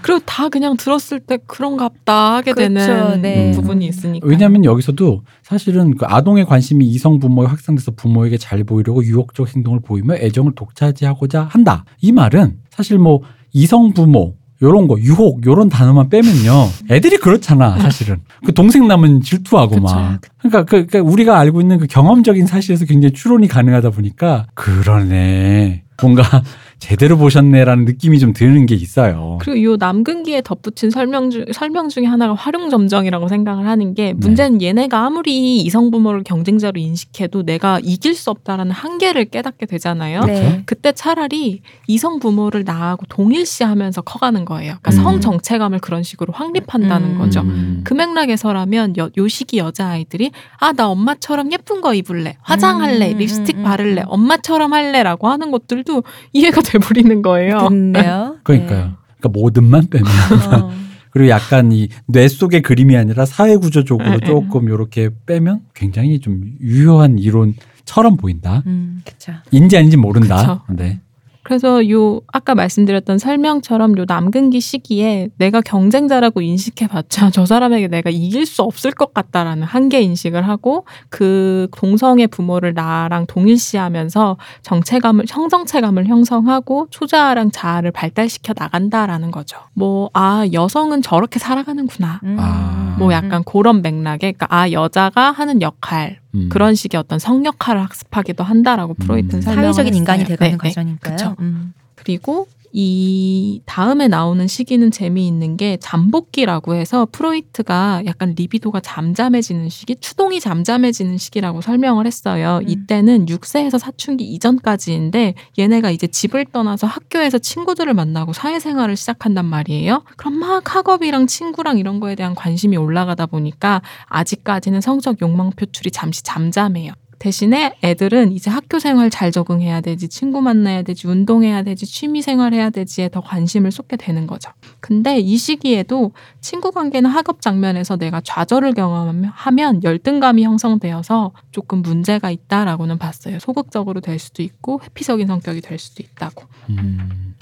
그리고 다 그냥 들었을 때 그런갑다 하게 그렇죠. 되는 네. 부분이 있으니까. 왜냐하면 여기서도 사실은 그 아동의 관심이 이성 부모에 확산돼서 부모에게 잘 보이려고 유혹적 행동을 보이며 애정을 독차지하고자 한다. 이 말은 사실 뭐 이성 부모 요런 거 유혹 요런 단어만 빼면요 애들이 그렇잖아 사실은 그 동생 남은 질투하고 그쵸. 막 그러니까, 그, 그러니까 우리가 알고 있는 그 경험적인 사실에서 굉장히 추론이 가능하다 보니까 그러네 뭔가 제대로 보셨네라는 느낌이 좀 드는 게 있어요. 그리고 이 남근기에 덧붙인 설명 중 설명 중에 하나가 활용점정이라고 생각을 하는 게 네. 문제는 얘네가 아무리 이성 부모를 경쟁자로 인식해도 내가 이길 수 없다라는 한계를 깨닫게 되잖아요. 그렇죠. 네. 그때 차라리 이성 부모를 나하고 동일시하면서 커가는 거예요. 그러니까 음. 성 정체감을 그런 식으로 확립한다는 음. 거죠. 음. 그 맥락에서라면 여, 요 시기 여자 아이들이 아 나 엄마처럼 예쁜 거 입을래 화장할래 음, 립스틱 바를래 음. 엄마처럼 할래라고 하는 것들도 이해가 돼버리는 거예요. 좋네요. *laughs* 그러니까요. 그러니까 모든만 빼면 네. 어. 그리고 약간 이 뇌 속의 그림이 아니라 사회 구조적으로 네, 조금 이렇게 빼면 굉장히 좀 유효한 이론처럼 보인다. 음, 그쵸. 인지 아닌지 모른다. 그쵸. 네. 그래서 요 아까 말씀드렸던 설명처럼 요 남근기 시기에 내가 경쟁자라고 인식해봤자 저 사람에게 내가 이길 수 없을 것 같다라는 한계 인식을 하고 그 동성의 부모를 나랑 동일시하면서 정체감을 형정체감을 형성하고 초자아랑 자아를 발달시켜 나간다라는 거죠. 뭐 아 여성은 저렇게 살아가는구나. 음, 아. 뭐 약간 그런 맥락에 그러니까 아 여자가 하는 역할 음. 그런 식의 어떤 성 역할을 학습하기도 한다라고 프로이트는 음. 설명을 사회적인 인간이. 돼가는 네, 네. 과정이니까요. 그쵸. 음. 그리고 이 다음에 나오는 시기는 재미있는 게 잠복기라고 해서 프로이트가 약간 리비도가 잠잠해지는 시기, 추동이 잠잠해지는 시기라고 설명을 했어요. 음. 이때는 6세에서 사춘기 이전까지인데 얘네가 이제 집을 떠나서 학교에서 친구들을 만나고 사회생활을 시작한단 말이에요. 그럼 막 학업이랑 친구랑 이런 거에 대한 관심이 올라가다 보니까 아직까지는 성적 욕망 표출이 잠시 잠잠해요. 대신에 애들은 이제 학교 생활 잘 적응해야 되지, 친구 만나야 되지, 운동해야 되지, 취미 생활 해야 되지에 더 관심을 쏟게 되는 거죠. 근데 이 시기에도 친구 관계나 학업 장면에서 내가 좌절을 경험하면 열등감이 형성되어서 조금 문제가 있다라고는 봤어요. 소극적으로 될 수도 있고 회피적인 성격이 될 수도 있다고. 음.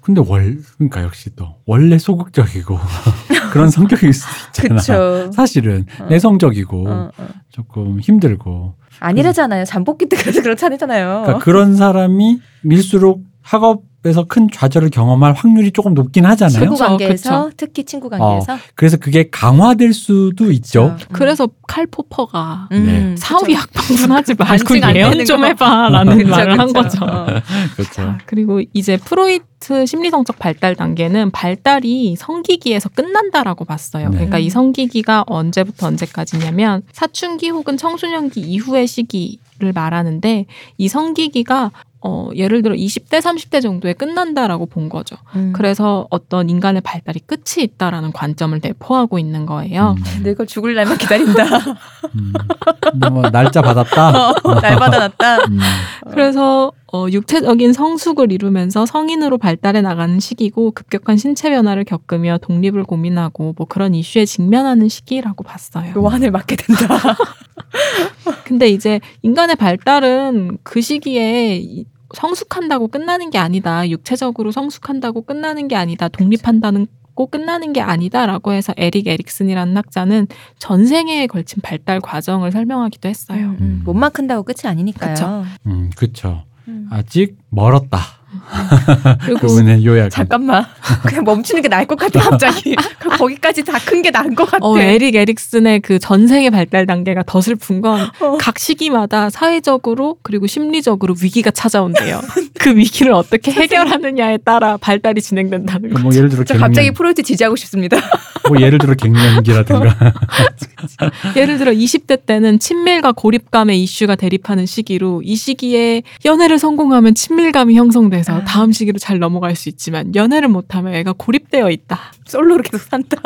근데 월 그러니까 역시 또 원래 소극적이고 *laughs* 그런 성격일 수도 있잖아. 그쵸. 사실은 어. 내성적이고 어, 어. 조금 힘들고 아니라잖아요. 잠복기 때 그래서 그렇잖아요. 그러니까 그런 사람이 밀수록 학업 에서 큰 좌절을 경험할 확률이 조금 높긴 하잖아요. 친구 관계에서 그쵸. 특히 친구 관계에서 그래서 그게 강화될 수도 있죠. 그쵸. 음. 그래서 칼포퍼가 음, 네. 그쵸. 학방분하지 말고 예언 좀 거. 해봐라는 그쵸, 말을 한 그쵸. 거죠. 어. 그렇죠. 자, 그리고 이제 프로이트 심리성적 발달 단계는 발달이 성기기에서 끝난다라고 봤어요. 네. 그러니까 이 성기기가 언제부터 언제까지냐면 사춘기 혹은 청소년기 이후의 시기 를 말하는데 이 성기기가 어, 예를 들어 20대, 30대 정도에 끝난다라고 본 거죠. 음. 그래서 어떤 인간의 발달이 끝이 있다라는 관점을 내포하고 있는 거예요. 음, 늙어 죽을 날만 기다린다. 음. 뭐 날짜 받았다. 어, 날 받아놨다. 음. 그래서 어, 육체적인 성숙을 이루면서 성인으로 발달해 나가는 시기고 급격한 신체 변화를 겪으며 독립을 고민하고 뭐 그런 이슈에 직면하는 시기라고 봤어요. 요한을 맞게 된다. *laughs* 근데 이제 인간의 발달은 그 시기에 이- 성숙한다고 끝나는 게 아니다. 육체적으로 성숙한다고 끝나는 게 아니다. 독립한다고 꼭 끝나는 게 아니다라고 해서 에릭 에릭슨이라는 학자는 전 생애 걸친 발달 과정을 설명하기도 했어요. 음, 음. 몸만 큰다고 끝이 아니니까요. 그쵸. 음, 그렇죠. 음. 아직 멀었다. 그리고 그분의 요약. 잠깐만. *laughs* 그냥 멈추는 게 나을 것 같아, 갑자기. *laughs* 거기까지 다 큰 게 나은 것 같아. 어, 에릭 에릭슨의 그 전생의 발달 단계가 더 슬픈 건가 어. 시기마다 사회적으로 그리고 심리적으로 위기가 찾아온대요. *laughs* 그 위기를 어떻게 해결하느냐에 따라 발달이 진행된다는 거. 뭐 예를 들어 저 갱년, 갑자기 프로이트 지지하고 싶습니다. 뭐 예를 들어 갱년기라든가. 예를 들어 20대 때는 친밀과 고립감의 이슈가 대립하는 시기로 이 시기에 연애를 성공하면 친밀감이 형성돼서 아. 다음 시기로 잘 넘어갈 수 있지만 연애를 못하면 애가 고립되어 있다. 솔로로 계속 산다.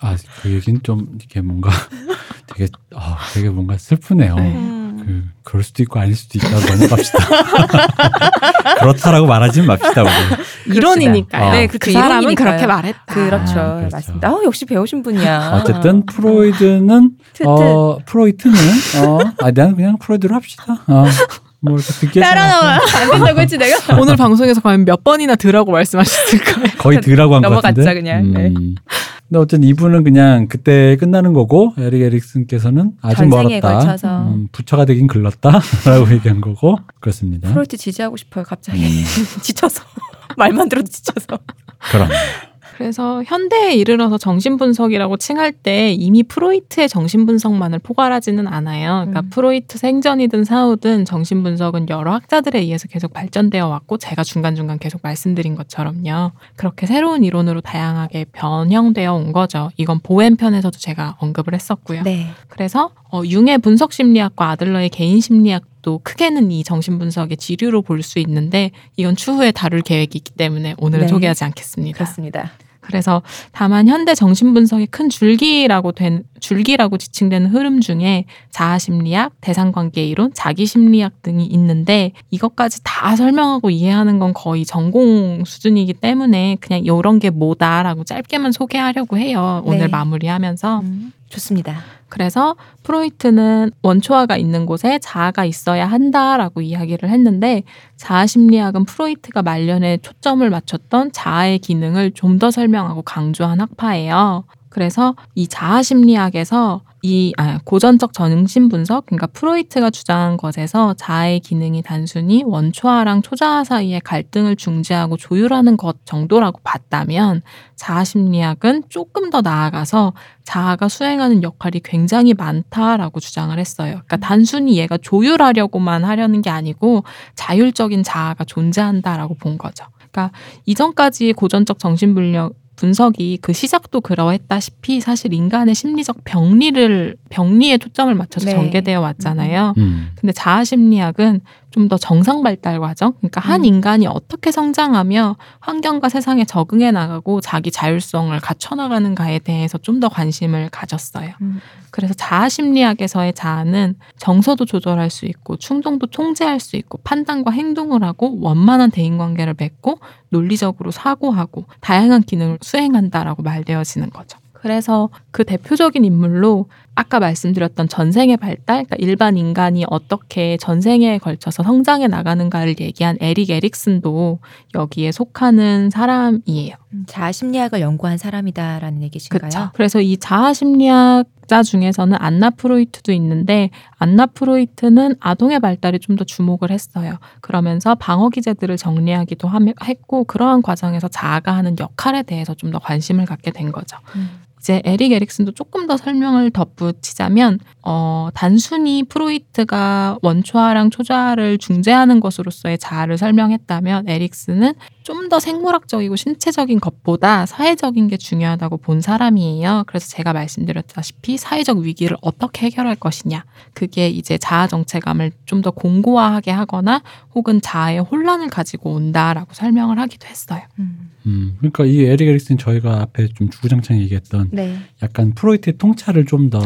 아, 그 얘기는 좀 이게 뭔가 *laughs* 되게 아, 되게 뭔가 슬프네요. 네. 음. 그 그럴 수도 있고 아닐 수도 있다 넘어갑시다. *laughs* 그렇다라고 말하지는 맙시다 우리. 이론이니까요. 어. 네, 그 그쵸. 사람은 이론이니까요. 그렇게 말했다. 그렇죠. 아, 그렇죠. 맞습니다. 어, 역시 배우신 분이야. 어쨌든 프로이드는. 어 프로이트는 어 아, 난 그냥 프로이드로 합시다. 어, 뭐 이렇게 듣기 따라 나와. 안 된다고 했지 내가. *laughs* 오늘 방송에서 과연 몇 번이나 드라고 말씀하셨을까요? *laughs* 거의 드라고 한것 넘어갔자, 같은데. 그냥. 네. 근데 어쨌든 이분은 그냥 그때 끝나는 거고 에릭 에릭슨께서는 아직 멀었다. 걸쳐서. 음, 부처가 되긴 글렀다라고 *laughs* 얘기한 거고 그렇습니다. 프로이트 지지하고 싶어요. 갑자기 음, 지쳐서 말만 들어도 지쳐서. 그럼 그래서 현대에 이르러서 정신분석이라고 칭할 때 이미 프로이트의 정신분석만을 포괄하지는 않아요. 그러니까 음. 프로이트 생전이든 사후든 정신분석은 여러 학자들에 의해서 계속 발전되어 왔고 제가 중간중간 계속 말씀드린 것처럼요. 그렇게 새로운 이론으로 다양하게 변형되어 온 거죠. 이건 보엠 편에서도 제가 언급을 했었고요. 네. 그래서 어, 융의 분석 심리학과 아들러의 개인 심리학도 크게는 이 정신 분석의 지류로 볼 수 있는데 이건 추후에 다룰 계획이 있기 때문에 오늘은 네. 소개하지 않겠습니다. 그렇습니다. 그래서 다만 현대 정신 분석의 큰 줄기라고 된 줄기라고 지칭되는 흐름 중에 자아 심리학, 대상 관계 이론, 자기 심리학 등이 있는데 이것까지 다 설명하고 이해하는 건 거의 전공 수준이기 때문에 그냥 이런 게 뭐다라고 짧게만 소개하려고 해요. 오늘 네. 마무리하면서 음, 좋습니다. 그래서 프로이트는 원초화가 있는 곳에 자아가 있어야 한다라고 이야기를 했는데 자아 심리학은 프로이트가 말년에 초점을 맞췄던 자아의 기능을 좀 더 설명하고 강조한 학파예요. 그래서 이 자아 심리학에서 이 아, 고전적 정신 분석, 그러니까 프로이트가 주장한 것에서 자아의 기능이 단순히 원초아랑 초자아 사이의 갈등을 중재하고 조율하는 것 정도라고 봤다면 자아 심리학은 조금 더 나아가서 자아가 수행하는 역할이 굉장히 많다라고 주장을 했어요. 그러니까 단순히 얘가 조율하려고만 하려는 게 아니고 자율적인 자아가 존재한다라고 본 거죠. 그러니까 이전까지 고전적 정신분석 분석이 그 시작도 그러했다시피 사실 인간의 심리적 병리를 병리에 초점을 맞춰서 네. 전개되어 왔잖아요. 음. 근데 자아 심리학은 좀 더 정상 발달 과정, 그러니까 한 음. 인간이 어떻게 성장하며 환경과 세상에 적응해 나가고 자기 자율성을 갖춰 나가는가에 대해서 좀 더 관심을 가졌어요. 음. 그래서 자아 심리학에서의 자아는 정서도 조절할 수 있고 충동도 통제할 수 있고 판단과 행동을 하고 원만한 대인 관계를 맺고 논리적으로 사고하고 다양한 기능을 수행한다라고 말되어지는 거죠. 그래서 그 대표적인 인물로 아까 말씀드렸던 전생의 발달, 그러니까 일반 인간이 어떻게 전생에 걸쳐서 성장해 나가는가를 얘기한 에릭 에릭슨도 여기에 속하는 사람이에요. 음, 자아 심리학을 연구한 사람이다라는 얘기신가요? 그렇죠. 그래서 이 자아 심리학자 중에서는 안나 프로이트도 있는데 안나 프로이트는 아동의 발달에 좀 더 주목을 했어요. 그러면서 방어 기제들을 정리하기도 함- 했고 그러한 과정에서 자아가 하는 역할에 대해서 좀 더 관심을 갖게 된 거죠. 음. 이제 에릭 에릭슨도 조금 더 설명을 덧붙이자면 어, 단순히 프로이트가 원초아랑 초자아를 중재하는 것으로서의 자아를 설명했다면 에릭슨은 좀 더 생물학적이고 신체적인 것보다 사회적인 게 중요하다고 본 사람이에요. 그래서 제가 말씀드렸다시피 사회적 위기를 어떻게 해결할 것이냐. 그게 이제 자아 정체감을 좀 더 공고화하게 하거나 혹은 자아의 혼란을 가지고 온다라고 설명을 하기도 했어요. 음. 음, 그러니까 이 에릭 에릭슨 저희가 앞에 좀 주구장창 얘기했던 네. 약간 프로이트의 통찰을 좀 더.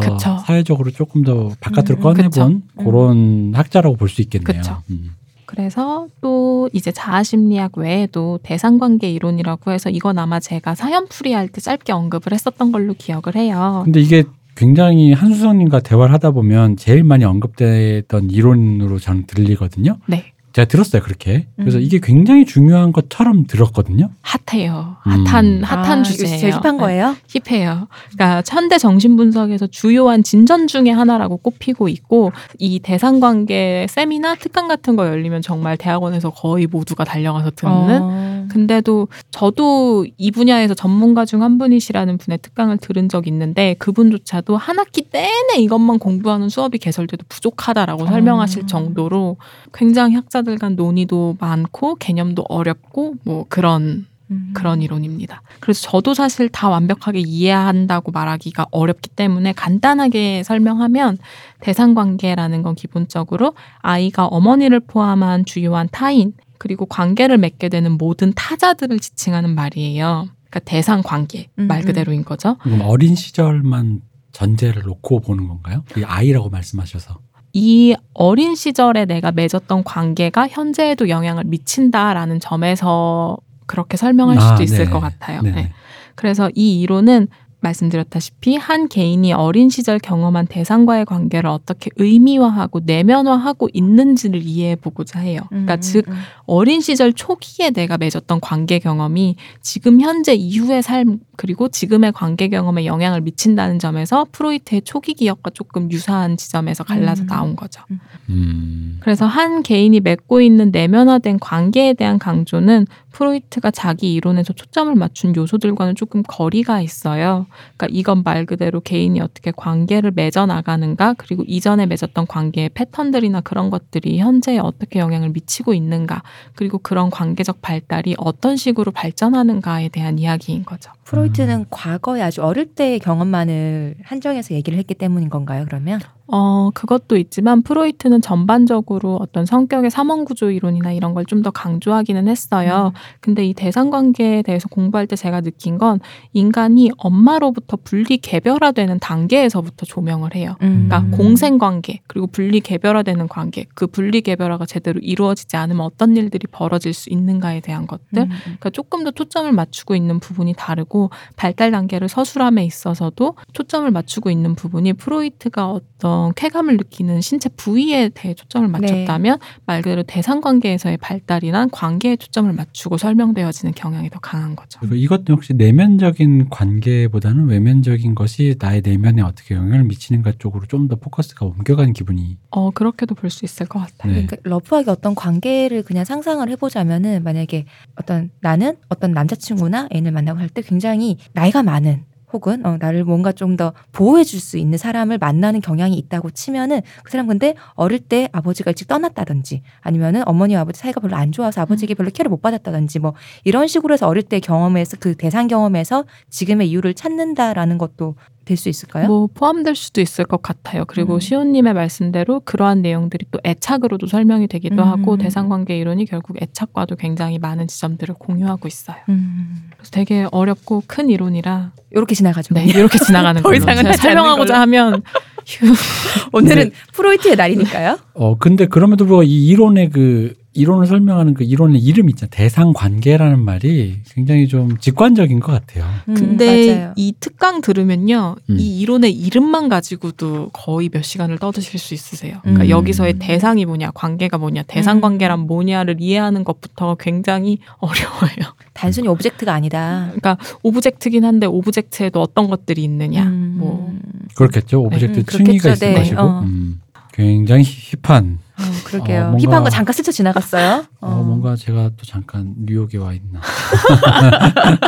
사회적으로 조금 더 바깥으로 음, 꺼내본 그쵸. 음. 그런 학자라고 볼 수 있겠네요. 음. 그래서 또 이제 자아 심리학 외에도 대상관계 이론이라고 해서 이건 아마 제가 사연풀이 할 때 짧게 언급을 했었던 걸로 기억을 해요. 근데 이게 굉장히 한수성님과 대화를 하다 보면 제일 많이 언급됐던 이론으로 저는 들리거든요. 네. 제가 들었어요 그렇게. 그래서 음. 이게 굉장히 중요한 것처럼 들었거든요. 핫해요. 음. 핫한 핫한 아, 주제예요. 제일 힙한 네. 거예요? 힙해요. 그러니까 현대 정신 분석에서 주요한 진전 중의 하나라고 꼽히고 있고 이 대상 관계 세미나 특강 같은 거 열리면 정말 대학원에서 거의 모두가 달려가서 듣는 어. 근데도 저도 이 분야에서 전문가 중 한 분이시라는 분의 특강을 들은 적 있는데 그분조차도 한 학기 내내 이것만 공부하는 수업이 개설돼도 부족하다라고 어. 설명하실 정도로 굉장히 학자들 간 논의도 많고 개념도 어렵고 뭐 그런 음. 그런 이론입니다. 그래서 저도 사실 다 완벽하게 이해한다고 말하기가 어렵기 때문에 간단하게 설명하면 대상 관계라는 건 기본적으로 아이가 어머니를 포함한 주요한 타인 그리고 관계를 맺게 되는 모든 타자들을 지칭하는 말이에요. 그러니까 대상 관계 음, 말 음. 그대로인 거죠. 그럼 어린 시절만 전제를 놓고 보는 건가요? 그 아이라고 말씀하셔서. 이 어린 시절에 내가 맺었던 관계가 현재에도 영향을 미친다라는 점에서 그렇게 설명할 수도 아, 있을 네. 것 같아요. 네네. 네. 그래서 이 이론은 말씀드렸다시피 한 개인이 어린 시절 경험한 대상과의 관계를 어떻게 의미화하고 내면화하고 있는지를 이해해 보고자 해요. 그러니까 음, 즉 음. 어린 시절 초기에 내가 맺었던 관계 경험이 지금 현재 이후의 삶 그리고 지금의 관계 경험에 영향을 미친다는 점에서 프로이트의 초기 기억과 조금 유사한 지점에서 갈라서 음. 나온 거죠. 음. 그래서 한 개인이 맺고 있는 내면화된 관계에 대한 강조는 프로이트가 자기 이론에서 초점을 맞춘 요소들과는 조금 거리가 있어요. 그러니까 이건 말 그대로 개인이 어떻게 관계를 맺어 나가는가, 그리고 이전에 맺었던 관계의 패턴들이나 그런 것들이 현재에 어떻게 영향을 미치고 있는가, 그리고 그런 관계적 발달이 어떤 식으로 발전하는가에 대한 이야기인 거죠. 프로이트는 과거에 아주 어릴 때의 경험만을 한정해서 얘기를 했기 때문인 건가요? 그러면 어, 그것도 있지만 프로이트는 전반적으로 어떤 성격의 삼원 구조 이론이나 이런 걸 좀 더 강조하기는 했어요. 근데 이 대상 관계에 대해서 공부할 때 제가 느낀 건 인간이 엄마로부터 분리 개별화되는 단계에서부터 조명을 해요. 음. 그러니까 공생 관계 그리고 분리 개별화되는 관계 그 분리 개별화가 제대로 이루어지지 않으면 어떤 일들이 벌어질 수 있는가에 대한 것들 음. 그러니까 조금 더 초점을 맞추고 있는 부분이 다르고 발달 단계를 서술함에 있어서도 초점을 맞추고 있는 부분이 프로이트가 어떤 쾌감을 느끼는 신체 부위에 대해 초점을 맞췄다면 말 그대로 대상 관계에서의 발달이란 관계에 초점을 맞추고 설명되어지는 경향이 더 강한 거죠. 그리고 이것도 역시 내면적인 관계보다는 외면적인 것이 나의 내면에 어떻게 영향을 미치는가 쪽으로 좀 더 포커스가 옮겨가는 기분이. 어 그렇게도 볼 수 있을 것 같아요. 네. 그러니까 러프하게 어떤 관계를 그냥 상상을 해보자면은 만약에 어떤 나는 어떤 남자친구나 애인을 만나고 할 때 굉장히 나이가 많은 혹은 어, 나를 뭔가 좀 더 보호해 줄 수 있는 사람을 만나는 경향이 있다고 치면은 그 사람 근데 어릴 때 아버지가 일찍 떠났다든지 아니면은 어머니와 아버지 사이가 별로 안 좋아서 아버지에게 별로 케어를 못 받았다든지 뭐 이런 식으로 해서 어릴 때 경험에서 그 대상 경험에서 지금의 이유를 찾는다라는 것도 될 수 있을까요? 뭐 포함될 수도 있을 것 같아요. 그리고 음. 시온님의 말씀대로 그러한 내용들이 또 애착으로도 설명이 되기도 음. 하고 대상관계 이론이 결국 애착과도 굉장히 많은 지점들을 공유하고 있어요. 음. 그래서 되게 어렵고 큰 이론이라 이렇게 지나가죠. 네, 이렇게 지나가는 *laughs* 더 걸로 이상은 설명하고자 걸로. 하면 휴, *laughs* 오늘은 프로이트의 날이니까요. 어 근데 그럼에도 불구하고 이 이론의 그 이론을 설명하는 그 이론의 이름 있잖아요. 대상 관계라는 말이 굉장히 좀 직관적인 것 같아요. 음, 근데 맞아요. 이 특강 들으면요, 음. 이 이론의 이름만 가지고도 거의 몇 시간을 떠드실 수 있으세요. 그러니까 음. 여기서의 대상이 뭐냐, 관계가 뭐냐, 대상 음. 관계란 뭐냐를 이해하는 것부터 굉장히 *laughs* 어려워요. 단순히 object가 아니다. 그러니까 object긴 한데 object에도 어떤 것들이 있느냐, 음. 뭐 그렇겠죠. object 음, 층위가 그렇겠죠. 있을 네, 것이고 어. 음, 굉장히 hip한 어, 그러게요. 어, 뭔가- hip한 거 잠깐 스쳐 지나갔어요. 어, 어. 뭔가 제가 또 잠깐 뉴욕에 와 있나. *laughs*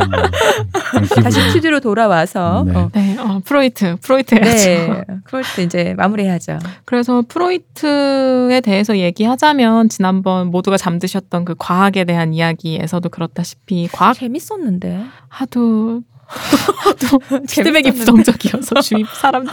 음, 그런 다시. 퀴즈로 돌아와서 네. 어, 네, 어, 프로이트, 프로이트 해야죠. 네, *laughs* 프로이트 이제 마무리해야죠. 그래서 프로이트에 대해서 얘기하자면 지난번 모두가 잠드셨던 그 과학에 대한 이야기에서도 그렇다시피 과학 재밌었는데. 하도 하도 *laughs* 피드백이. 부정적이어서 *laughs* 주위 사람들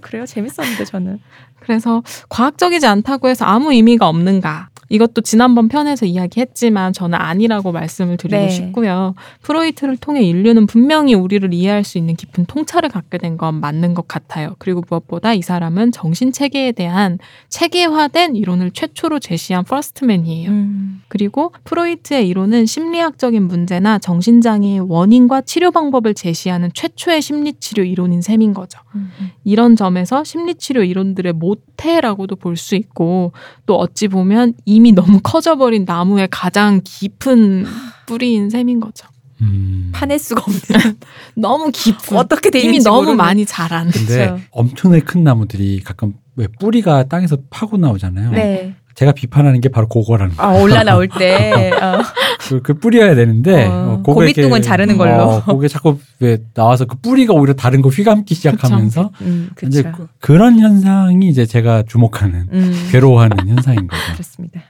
그래요? 재밌었는데 저는. 그래서 과학적이지 않다고 해서 아무 의미가 없는가 이것도 지난번 편에서 이야기했지만 저는 아니라고 말씀을 드리고 네. 싶고요. 프로이트를 통해 인류는 분명히 우리를 이해할 수 있는 깊은 통찰을 갖게 된 건 맞는 것 같아요. 그리고 무엇보다 이 사람은 정신 체계에 대한 체계화된 이론을 최초로 제시한 first man이에요. 음. 그리고 프로이트의 이론은 심리학적인 문제나 정신장애의 원인과 치료 방법을 제시하는 최초의 심리치료 이론인 셈인 거죠. 음. 이런 점에서 심리치료 이론들의 모태라고도 볼 수 있고 또 어찌 보면 이미 너무 커져버린 나무의 가장 깊은 뿌리인 셈인 거죠. 음. 파낼 수가 없는. *laughs* 너무 깊은 어떻게 돼 이미 너무 모르는. 많이 자란. 근데 그쵸. 엄청나게 큰 나무들이 가끔 왜 뿌리가 땅에서 파고 나오잖아요. 네. 제가 비판하는 게 바로 그거라는 거예요. 아 올라 나올 때. *laughs* 어. 그, 그 뿌리여야 되는데 어, 어, 고깃둥은 자르는 걸로. 어, 그게 자꾸 왜 나와서 그 뿌리가 오히려 다른 거 휘감기 시작하면서 음, 이제 그렇죠. 그, 그런 현상이 이제 제가 주목하는 음, 괴로워하는 현상인 거죠. 그렇습니다.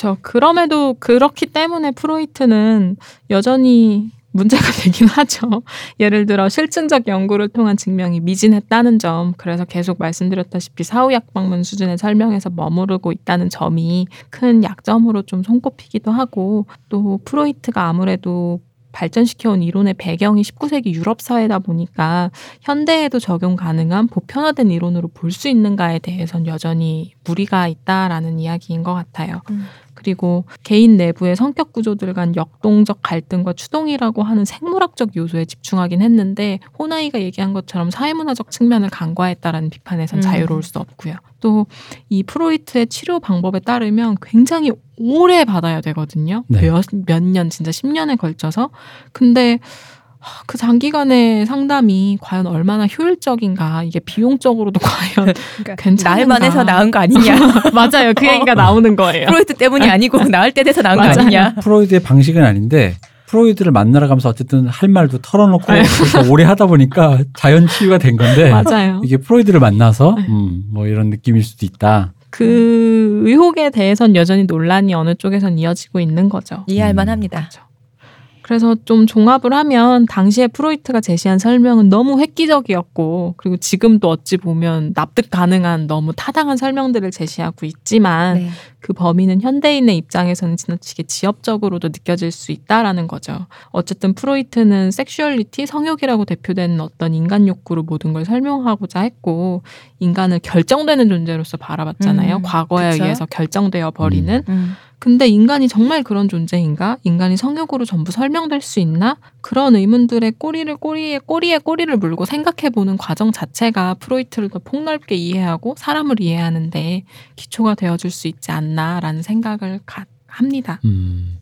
그렇죠. 그럼에도 그렇기 때문에 프로이트는 여전히 문제가 *laughs* 되긴 하죠. 예를 들어 실증적 연구를 통한 증명이 미진했다는 점, 그래서 계속 말씀드렸다시피 사후약 방문 수준의 설명에서 머무르고 있다는 점이 큰 약점으로 좀 손꼽히기도 하고, 또 프로이트가 아무래도 발전시켜온 이론의 배경이 19세기 유럽 사회다 보니까 현대에도 적용 가능한 보편화된 이론으로 볼 수 있는가에 대해선 여전히 무리가 있다라는 이야기인 것 같아요. 음. 그리고 개인 내부의 성격 구조들 간 역동적 갈등과 추동이라고 하는 생물학적 요소에 집중하긴 했는데 호나이가 얘기한 것처럼 사회문화적 측면을 간과했다라는 비판에선 음. 자유로울 수 없고요. 또 이 프로이트의 치료 방법에 따르면 굉장히 오래 받아야 되거든요. 네. 몇, 몇 년, 진짜 10년에 걸쳐서. 근데 하, 그 장기간의 상담이 과연 얼마나 효율적인가, 이게 비용적으로도 *laughs* 과연 그러니까 괜찮은가. 나을만 해서 나은 거 아니냐. *laughs* 맞아요. 그 얘기가 나오는 거예요. 프로이트 때문이 아니고 나을 때 돼서 나은 거 맞아요. 아니냐. 프로이드의 방식은 아닌데 프로이드를 만나러 가면서 어쨌든 할 말도 털어놓고 그렇게 오래 하다 보니까 자연 치유가 된 건데 맞아요. 이게 프로이드를 만나서 네. 음, 뭐 이런 느낌일 수도 있다. 그 의혹에 대해선 여전히 논란이 어느 쪽에선 이어지고 있는 거죠. 이해할 음. 만합니다. 그 래서 좀 종합을 하면 당시에 프로이트가 제시한 설명은 너무 획기적이었고 그리고 지금도 어찌 보면 납득 가능한 너무 타당한 설명들을 제시하고 있지만 네. 그 범위는 현대인의 입장에서는 지나치게 지엽적으로도 느껴질 수 있다라는 거죠. 어쨌든 프로이트는 섹슈얼리티, 성욕이라고 대표되는 어떤 인간 욕구로 모든 걸 설명하고자 했고 인간을 결정되는 존재로서 바라봤잖아요. 음, 과거에 그쵸. 의해서 결정되어 버리는 음. 근데 인간이 정말 그런 존재인가? 인간이 성욕으로 전부 설명될 수 있나? 그런 의문들의 꼬리를 꼬리에 꼬리에 꼬리를 물고 생각해 보는 과정 자체가 프로이트를 더 폭넓게 이해하고 사람을 이해하는데 기초가 되어줄 수 있지 않나라는 생각을 가, 합니다. 음.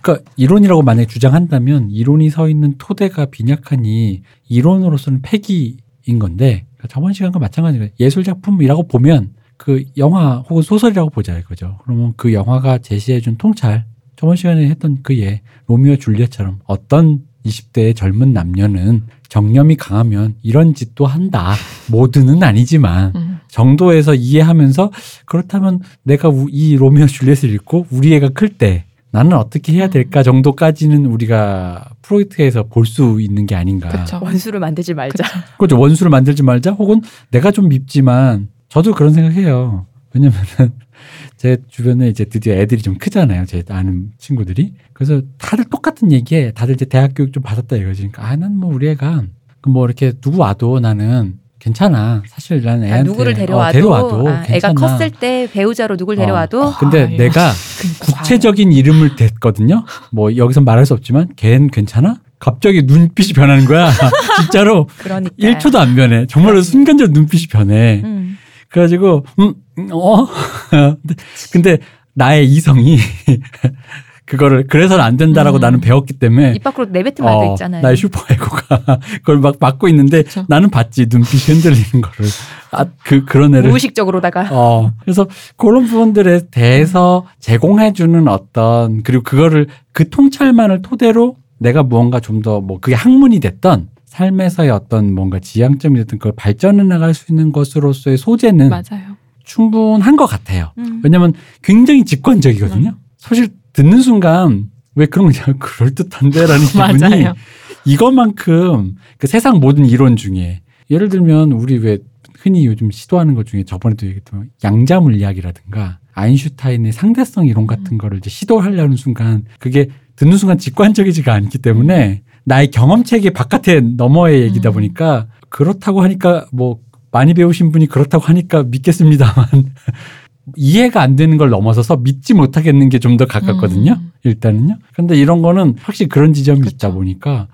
그러니까 이론이라고 만약 에 주장한다면 이론이 서 있는 토대가 빈약하니 이론으로서는 폐기인 건데 그러니까 저번 시간과 마찬가지로 예술 작품이라고 보면 그 영화 혹은 소설이라고 보자 이거죠. 그러면 그 영화가 제시해준 통찰 저번 시간에 했던 그예 로미오 줄리엣처럼 어떤 20대의 젊은 남녀는 정념이 강하면 이런 짓도 한다. 모두는 아니지만 음. 정도에서 이해하면서 그렇다면 내가 우- 이 로미오 줄리엣을 읽고 우리 애가 클 때 나는 어떻게 해야 될까 정도까지는 우리가 프로이트에서 볼 수 있는 게 아닌가. 그쵸. 원수를 만들지 말자. 그렇죠. 원수를 만들지 말자. 혹은 내가 좀 밉지만 저도 그런 생각해요. 왜냐면은 *laughs* 제 주변에 이제 드디어 애들이 좀 크잖아요. 제 아는 친구들이. 그래서 다들 똑같은 얘기에 다들 이제 대학 교육 좀 받았다 이거지. 그러니까 아, 난 뭐 우리 애가 그뭐 이렇게 누구 와도 나는 괜찮아. 사실 난 애한테 아, 누구를 어, 데려와도, 데려와도 아, 애가. 컸을 때 배우자로 누굴 데려와도 어, 근데 아, 예. 내가 *laughs* 구체적인 이름을 댔거든요. 뭐 여기서 말할 수 없지만 걔는 괜찮아? 갑자기 눈빛이 변하는 거야. *laughs* 진짜로 그러니까 1초도 안 변해. 정말로 순간적으로 눈빛이 변해. 음. 그래가지고 음, 음, 어 *laughs* 근데, 나의 이성이 *laughs* 그거를 그래서는 안 된다라고 음. 나는 배웠기 때문에 입 밖으로 내뱉은 말도 어, 있잖아요. 나의 슈퍼 에고가 *laughs* 그걸 막 막고 있는데 그쵸. 나는 봤지 눈빛이 흔들리는 거를 아 그 그런 애를 무의식적으로다가 어 그래서 그런 부분들에 대해서 제공해주는 어떤 그리고 그거를 그 통찰만을 토대로 내가 무언가 좀 더 뭐 그게 학문이 됐던 삶에서의 어떤 뭔가 지향점이 됐던 그걸 발전해 나갈 수 있는 것으로서의 소재는 맞아요. 충분한 것 같아요. 음. 왜냐면 굉장히 직관적이거든요. 사실 듣는 순간 왜 그런 거냐 *laughs* 그럴 듯한데라는 *laughs* 기분이 맞아요. 이것만큼 그 세상 모든 이론 중에 예를 들면 우리 왜 흔히 요즘 시도하는 것 중에 저번에도 얘기했던 양자 물리학이라든가 아인슈타인의 상대성 이론 같은 거를 이제 시도하려는 순간 그게 듣는 순간 직관적이지가 않기 때문에 나의 경험 체계 바깥에 너머의 얘기다 음. 보니까 그렇다고 하니까 뭐 많이 배우신 분이 그렇다고 하니까 믿겠습니다만 *laughs* 이해가 안 되는 걸 넘어서서 믿지 못하겠는 게 좀 더 가깝거든요. 음. 일단은요. 근데 이런 거는 확실히 그런 지점이 그렇죠. 있다 보니까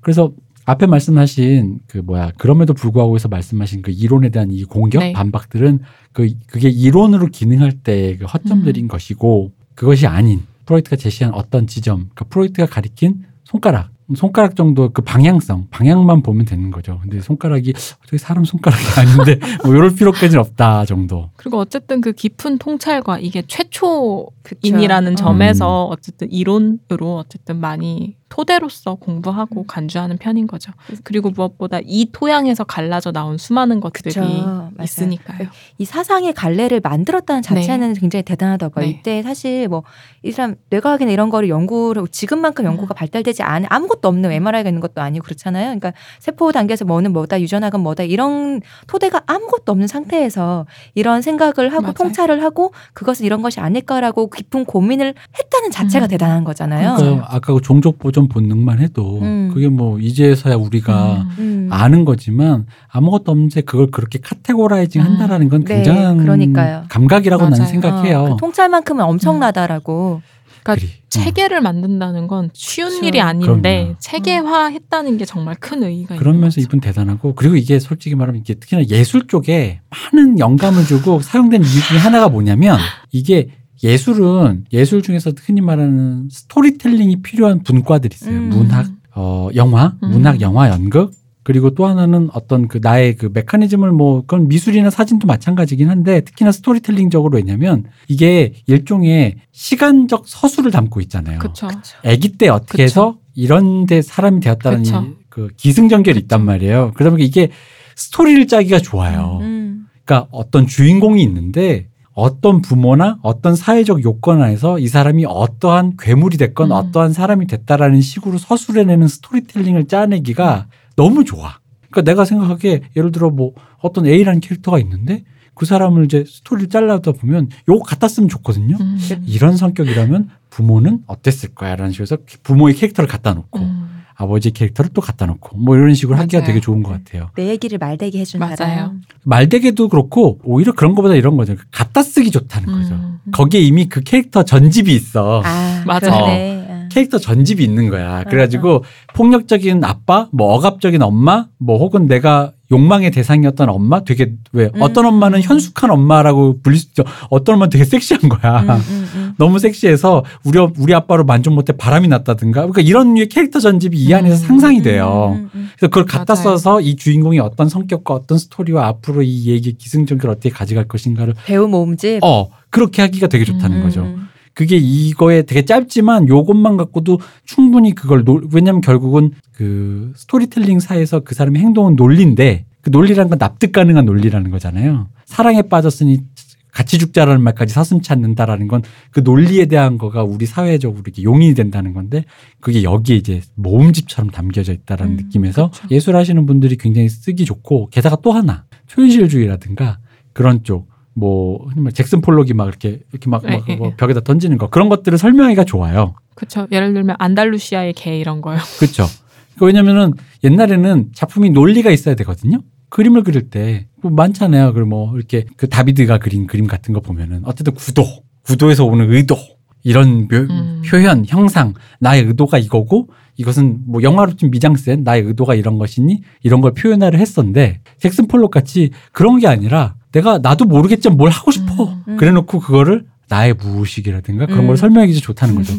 그래서 앞에 말씀하신 그 뭐야 그럼에도 불구하고에서 말씀하신 그 이론에 대한 이 공격 네. 반박들은 그 그게 이론으로 기능할 때그 허점들인 음. 것이고 그것이 아닌 프로이트가 제시한 어떤 지점 그러니까 프로이트가 가리킨 손가락 손가락 정도 그 방향성 방향만 보면 되는 거죠. 근데 손가락이 저기 사람 손가락이 *laughs* 아닌데 뭐 이럴 필요까지는 없다 정도. 그리고 어쨌든 그 깊은 통찰과 이게 그쵸. 최초인이라는 어. 점에서 어쨌든 이론으로 어쨌든 많이 토대로서 공부하고 음. 간주하는 편인 거죠. 그리고 무엇보다 이 토양에서 갈라져 나온 수많은 것들이 그쵸. 있으니까요. 이 사상의 갈래를 만들었다는 자체는 굉장히 대단하다고요. 네. 이때 사실 뭐 이 사람 뇌과학이나 이런 거를 연구를 지금만큼 연구가 발달되지 않은 아무것도 없는 MRI가 있는 것도 아니고 그렇잖아요. 그러니까 세포 단계에서 뭐는 뭐다 유전학은 뭐다 이런 토대가 아무것도 없는 상태에서 이런 생각을 하고 맞아요. 통찰을 하고 그것은 이런 것이 아닐까라고 깊은 고민을 했다는 자체가 음. 대단한 거잖아요. 그러니까 아까 그 종족 보존 본능만 해도 음. 그게 뭐 이제서야 우리가 음. 음. 아는 거지만 아무것도 없는데 그걸 그렇게 categorizing 음. 한다라는 건 네, 굉장한 그러니까요. 감각이라고 나는 맞아요. 생각해요. 어, 그 통찰만큼은 엄청나다라고. 그러니까 그리. 체계를 만드는 건 쉬운 그쵸. 일이 아닌데 그럼요. 체계화했다는 게 정말 큰 의의가 음. 그러면서. 이분 대단하고 그리고 이게 솔직히 말하면 이게 특히나 예술 쪽에 많은 영감을 주고 사용된 이유 중에 하나가 뭐냐면 이게 예술은 예술 중에서 흔히 말하는 스토리텔링이 필요한 분과들이 있어요. 음. 문학, 어, 영화, 음. 문학, 영화, 연극. 그리고 또 하나는 어떤 그 나의 그 메커니즘을 뭐 그건 미술이나 사진도 마찬가지긴 한데 특히나 스토리텔링적으로 왜냐면 이게 일종의 시간적 서술을 담고 있잖아요. 그렇죠. 아기 때 어떻게 그쵸. 해서 이런 데 사람이 되었다는 그쵸. 이, 그 기승전결이 있단 말이에요. 그러다 보니까 이게 스토리를 짜기가 좋아요. 음. 그러니까 어떤 주인공이 있는데 어떤 부모나 어떤 사회적 요건 안에서 이 사람이 어떠한 괴물이 됐건 음. 어떠한 사람이 됐다라는 식으로 서술해내는 스토리텔링을 짜내기가 너무 좋아. 그러니까 내가 생각하기에 예를 들어 뭐 어떤 A라는 캐릭터가 있는데 그 사람을 이제 스토리를 잘라다 보면 요거 갖다 쓰면 좋거든요. 음. 이런 성격이라면 부모는 어땠을 거야 라는 식으로 해서 부모의 캐릭터를 갖다 놓고 음. 아버지 캐릭터를 또 갖다 놓고 뭐 이런 식으로 하기가 맞아요. 되게 좋은 것 같아요. 내 얘기를 말되게 해준 맞아요. 사람. 말대게도 그렇고 오히려 그런 것보다 이런 거죠. 갖다 쓰기 좋다는 거죠. 음. 거기에 이미 그 캐릭터 전집이 있어. 아, 맞아요. 그러네. 아. 캐릭터 전집이 있는 거야. 그래가지고 폭력적인 아빠, 뭐 억압적인 엄마, 뭐 혹은 내가 욕망의 대상이었던 엄마, 되게 왜 음. 어떤 엄마는 현숙한 엄마라고 불릴 수 있죠. 어떤 엄마는 되게 섹시한 거야. 음, 음, 음. *laughs* 너무 섹시해서 우리 어- 우리 아빠로 만족 못해 바람이 났다든가. 그러니까 이런 류의 캐릭터 전집이 이 안에서 음. 상상이 돼요. 음, 음, 음. 그래서 그걸 갖다 맞아요. 써서 이 주인공이 어떤 성격과 어떤 스토리와 앞으로 이 얘기 기승전결 어떻게 가져갈 것인가를 배우 모음집. 어 그렇게 하기가 되게 좋다는 음, 거죠. 음. 그게 이거에 되게 짧지만 요것만 갖고도 충분히 그걸 노, 왜냐면 결국은 그 스토리텔링상에서 그 사람의 행동은 논리인데 그 논리라는 건 납득 가능한 논리라는 거잖아요. 사랑에 빠졌으니 같이 죽자라는 말까지 서슴치 않는다라는 건 그 논리에 대한 거가 우리 사회적으로 이렇게 용인이 된다는 건데 그게 여기에 이제 모음집처럼 담겨져 있다라는 음, 느낌에서 예술하시는 분들이 굉장히 쓰기 좋고 게다가 또 하나 초현실주의라든가 그런 쪽뭐 잭슨 폴록이 막 이렇게 이렇게 막, 막 예, 예, 뭐 예. 벽에다 던지는 거 그런 것들을 설명하기가 좋아요. 그렇죠. 예를 들면 안달루시아의 개 이런 거요. 그렇죠. 왜냐면은 옛날에는 작품이 논리가 있어야 되거든요. 그림을 그릴 때 뭐 많잖아요. 그리고 뭐 이렇게 그 다비드가 그린 그림 같은 거 보면은 어쨌든 구도, 구도에서 오는 의도 이런 묘- 음. 표현, 형상, 나의 의도가 이거고 이것은 뭐 영화로 좀 미장센 나의 의도가 이런 것이니 이런 걸 표현하려 했었는데 잭슨 폴록 같이 그런 게 아니라 내가 나도 모르겠지만 뭘 하고 싶어. 음. 그래놓고 그거를 나의 무의식이라든가 그런 음. 걸 설명하기 좋다는 거죠.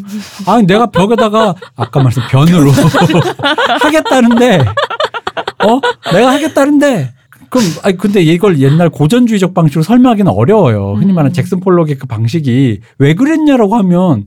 아니 내가 벽에다가 아까 말씀 변으로 *laughs* 하겠다는데 어 내가 하겠다는데 그럼 아니 근데 이걸 옛날 고전주의적 방식으로 설명하기는 어려워요. 흔히 말하는 음. 잭슨 폴록의 그 방식이 왜 그랬냐라고 하면